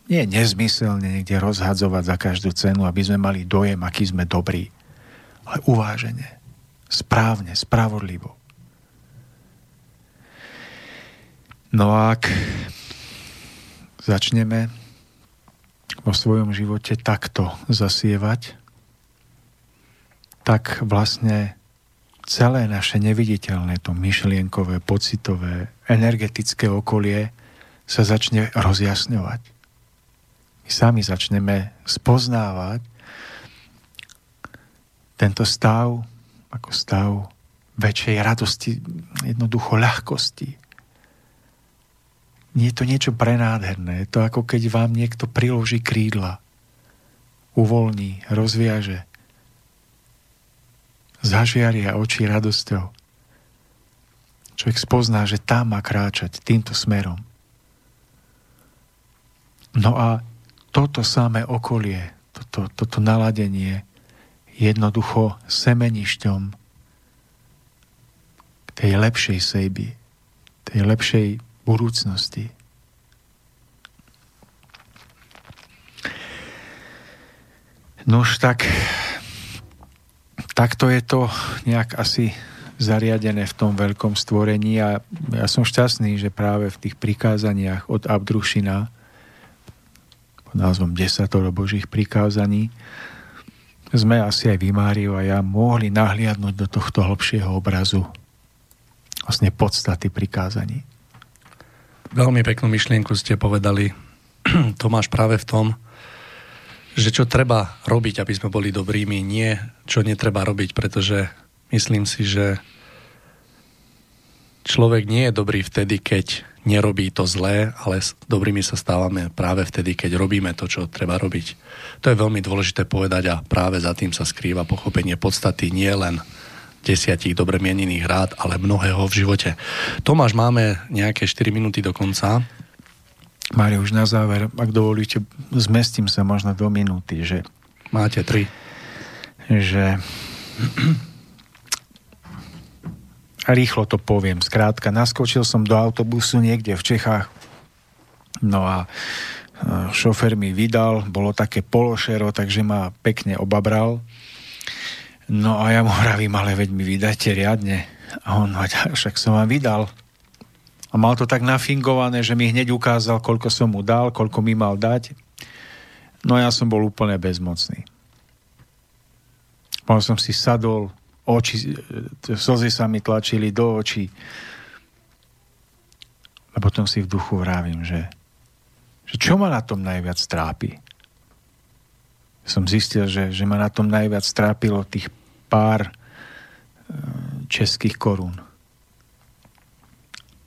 nie nezmyselne niekde rozhadzovať za každú cenu, aby sme mali dojem, aký sme dobrí, ale uváženie, správne, spravodlivo. No a ak začneme vo svojom živote takto zasievať, tak vlastne celé naše neviditeľné, to myšlienkové, pocitové, energetické okolie sa začne rozjasňovať. My sami začneme spoznávať tento stav ako stav väčšej radosti, jednoducho ľahkosti, nie je to niečo prenádherné. Je to ako keď vám niekto priloží krídla, uvoľní, rozviaže, zažiaria oči radosťou. Človek spozná, že tam má kráčať týmto smerom. No a toto samé okolie, toto, toto naladenie jednoducho semenišťom tej lepšej sejby, tej lepšej budúcnosti. Nož tak, takto je to nejak asi zariadené v tom veľkom stvorení a ja som šťastný, že práve v tých prikázaniach od Abdrušina pod názvom Desatoro Božích prikázaní sme asi aj Vimáriu a ja mohli nahliadnúť do tohto hlbšieho obrazu vlastne podstaty prikázaní. Veľmi peknú myšlienku ste povedali, [CLEARS THROAT] Tomáš, práve v tom, že čo treba robiť, aby sme boli dobrými, nie čo netreba robiť, pretože myslím si, že človek nie je dobrý vtedy, keď nerobí to zlé, ale s dobrými sa stávame práve vtedy, keď robíme to, čo treba robiť. To je veľmi dôležité povedať a práve za tým sa skrýva pochopenie podstaty nie len desiatich dobre mienených rád, ale mnohého v živote. Tomáš, máme nejaké 4 minúty do konca. Mário, už na záver, ak dovolíte, zmestím sa možno do minúty, že... Máte tri. Že... Rýchlo to poviem. Skrátka, naskočil som do autobusu niekde v Čechách. No a e, šofer mi vydal, bolo také pološero, takže ma pekne obabral No a ja mu hravím, ale veď mi vydajte riadne. A on, však som vám vydal. A mal to tak nafingované, že mi hneď ukázal, koľko som mu dal, koľko mi mal dať. No ja som bol úplne bezmocný. Potom som si sadol, oči, slzy sa mi tlačili do očí. A potom si v duchu vravím, že, že čo ma na tom najviac trápi? som zistil, že, že ma na tom najviac trápilo tých pár e, českých korún.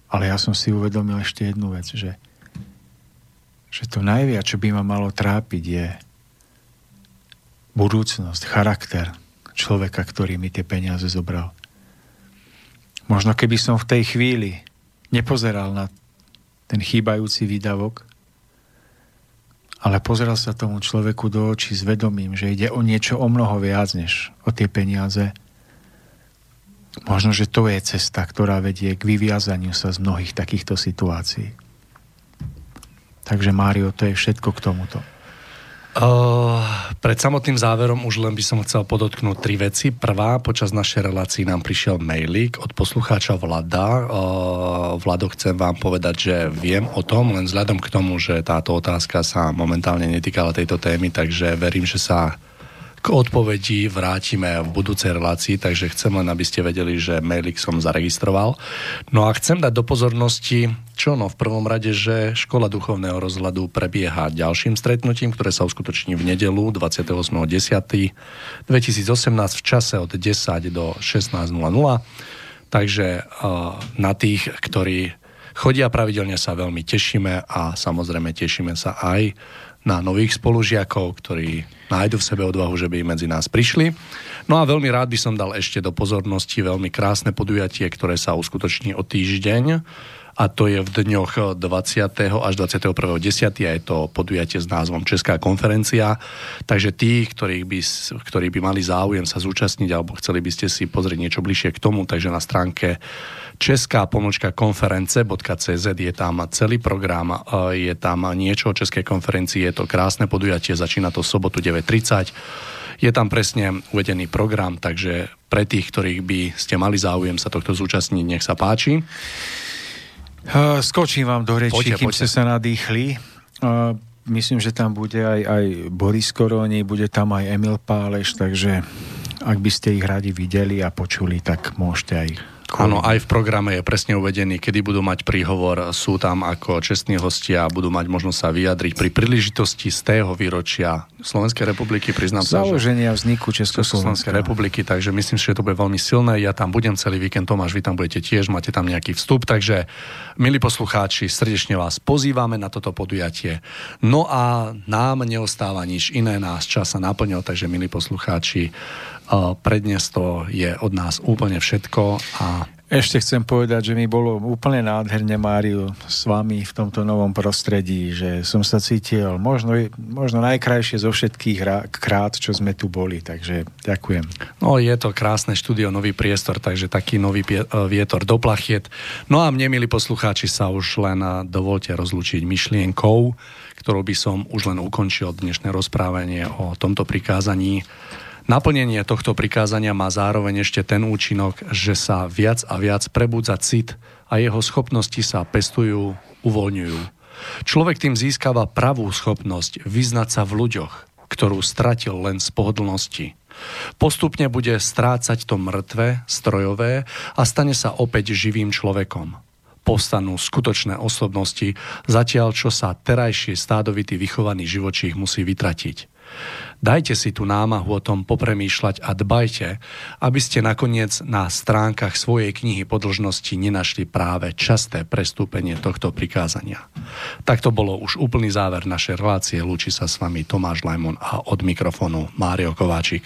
Ale ja som si uvedomil ešte jednu vec, že, že to najviac, čo by ma malo trápiť, je budúcnosť, charakter človeka, ktorý mi tie peniaze zobral. Možno keby som v tej chvíli nepozeral na ten chýbajúci výdavok, ale pozeral sa tomu človeku do očí s vedomím, že ide o niečo o mnoho viac než o tie peniaze. Možno, že to je cesta, ktorá vedie k vyviazaniu sa z mnohých takýchto situácií. Takže Mário, to je všetko k tomuto. Pred samotným záverom už len by som chcel podotknúť tri veci. Prvá, počas našej relácii nám prišiel mailík od poslucháča Vlada. Uh, Vlado, chcem vám povedať, že viem o tom, len vzhľadom k tomu, že táto otázka sa momentálne netýkala tejto témy, takže verím, že sa k odpovedi vrátime v budúcej relácii, takže chcem len, aby ste vedeli, že mailik som zaregistroval. No a chcem dať do pozornosti, čo no v prvom rade, že Škola duchovného rozhľadu prebieha ďalším stretnutím, ktoré sa uskutoční v nedelu 28.10.2018 v čase od 10 do 16.00. Takže na tých, ktorí chodia pravidelne sa veľmi tešíme a samozrejme tešíme sa aj na nových spolužiakov, ktorí nájdu v sebe odvahu, že by medzi nás prišli. No a veľmi rád by som dal ešte do pozornosti veľmi krásne podujatie, ktoré sa uskutoční o týždeň a to je v dňoch 20. až 21.10. a je to podujatie s názvom Česká konferencia. Takže tí, ktorí by, ktorí by mali záujem sa zúčastniť alebo chceli by ste si pozrieť niečo bližšie k tomu, takže na stránke česká pomočka konference.cz je tam celý program, je tam niečo o Českej konferencii, je to krásne podujatie, začína to sobotu 9.30 je tam presne uvedený program, takže pre tých, ktorých by ste mali záujem sa tohto zúčastniť, nech sa páči. Skočím vám do reči, poďte, kým ste sa nadýchli. Myslím, že tam bude aj, aj Boris Koroni, bude tam aj Emil Páleš, takže ak by ste ich radi videli a počuli, tak môžete aj Áno, aj v programe je presne uvedený, kedy budú mať príhovor. Sú tam ako čestní hostia budú mať možnosť sa vyjadriť pri príležitosti z tého výročia Slovenskej republiky, priznám sa. Založenia vzniku Československej republiky, takže myslím že to bude veľmi silné. Ja tam budem celý víkend, Tomáš, vy tam budete tiež, máte tam nejaký vstup, takže milí poslucháči, srdečne vás pozývame na toto podujatie. No a nám neostáva nič iné, nás čas sa naplnil, takže milí poslucháči, prednes to je od nás úplne všetko a ešte chcem povedať, že mi bolo úplne nádherne, Máriu, s vami v tomto novom prostredí, že som sa cítil možno, možno najkrajšie zo všetkých krát, čo sme tu boli, takže ďakujem. No, je to krásne štúdio, nový priestor, takže taký nový e, vietor do plachiet. No a mne, milí poslucháči, sa už len e, dovolte rozlučiť myšlienkou, ktorou by som už len ukončil dnešné rozprávanie o tomto prikázaní Naplnenie tohto prikázania má zároveň ešte ten účinok, že sa viac a viac prebudza cit a jeho schopnosti sa pestujú, uvoľňujú. Človek tým získava pravú schopnosť vyznať sa v ľuďoch, ktorú stratil len z pohodlnosti. Postupne bude strácať to mŕtve, strojové a stane sa opäť živým človekom. Postanú skutočné osobnosti, zatiaľ čo sa terajší stádovitý vychovaný živočích musí vytratiť. Dajte si tú námahu o tom popremýšľať a dbajte, aby ste nakoniec na stránkach svojej knihy podlžnosti nenašli práve časté prestúpenie tohto prikázania. Tak to bolo už úplný záver našej relácie. Lúči sa s vami Tomáš Lajmon a od mikrofónu Mário Kováčik.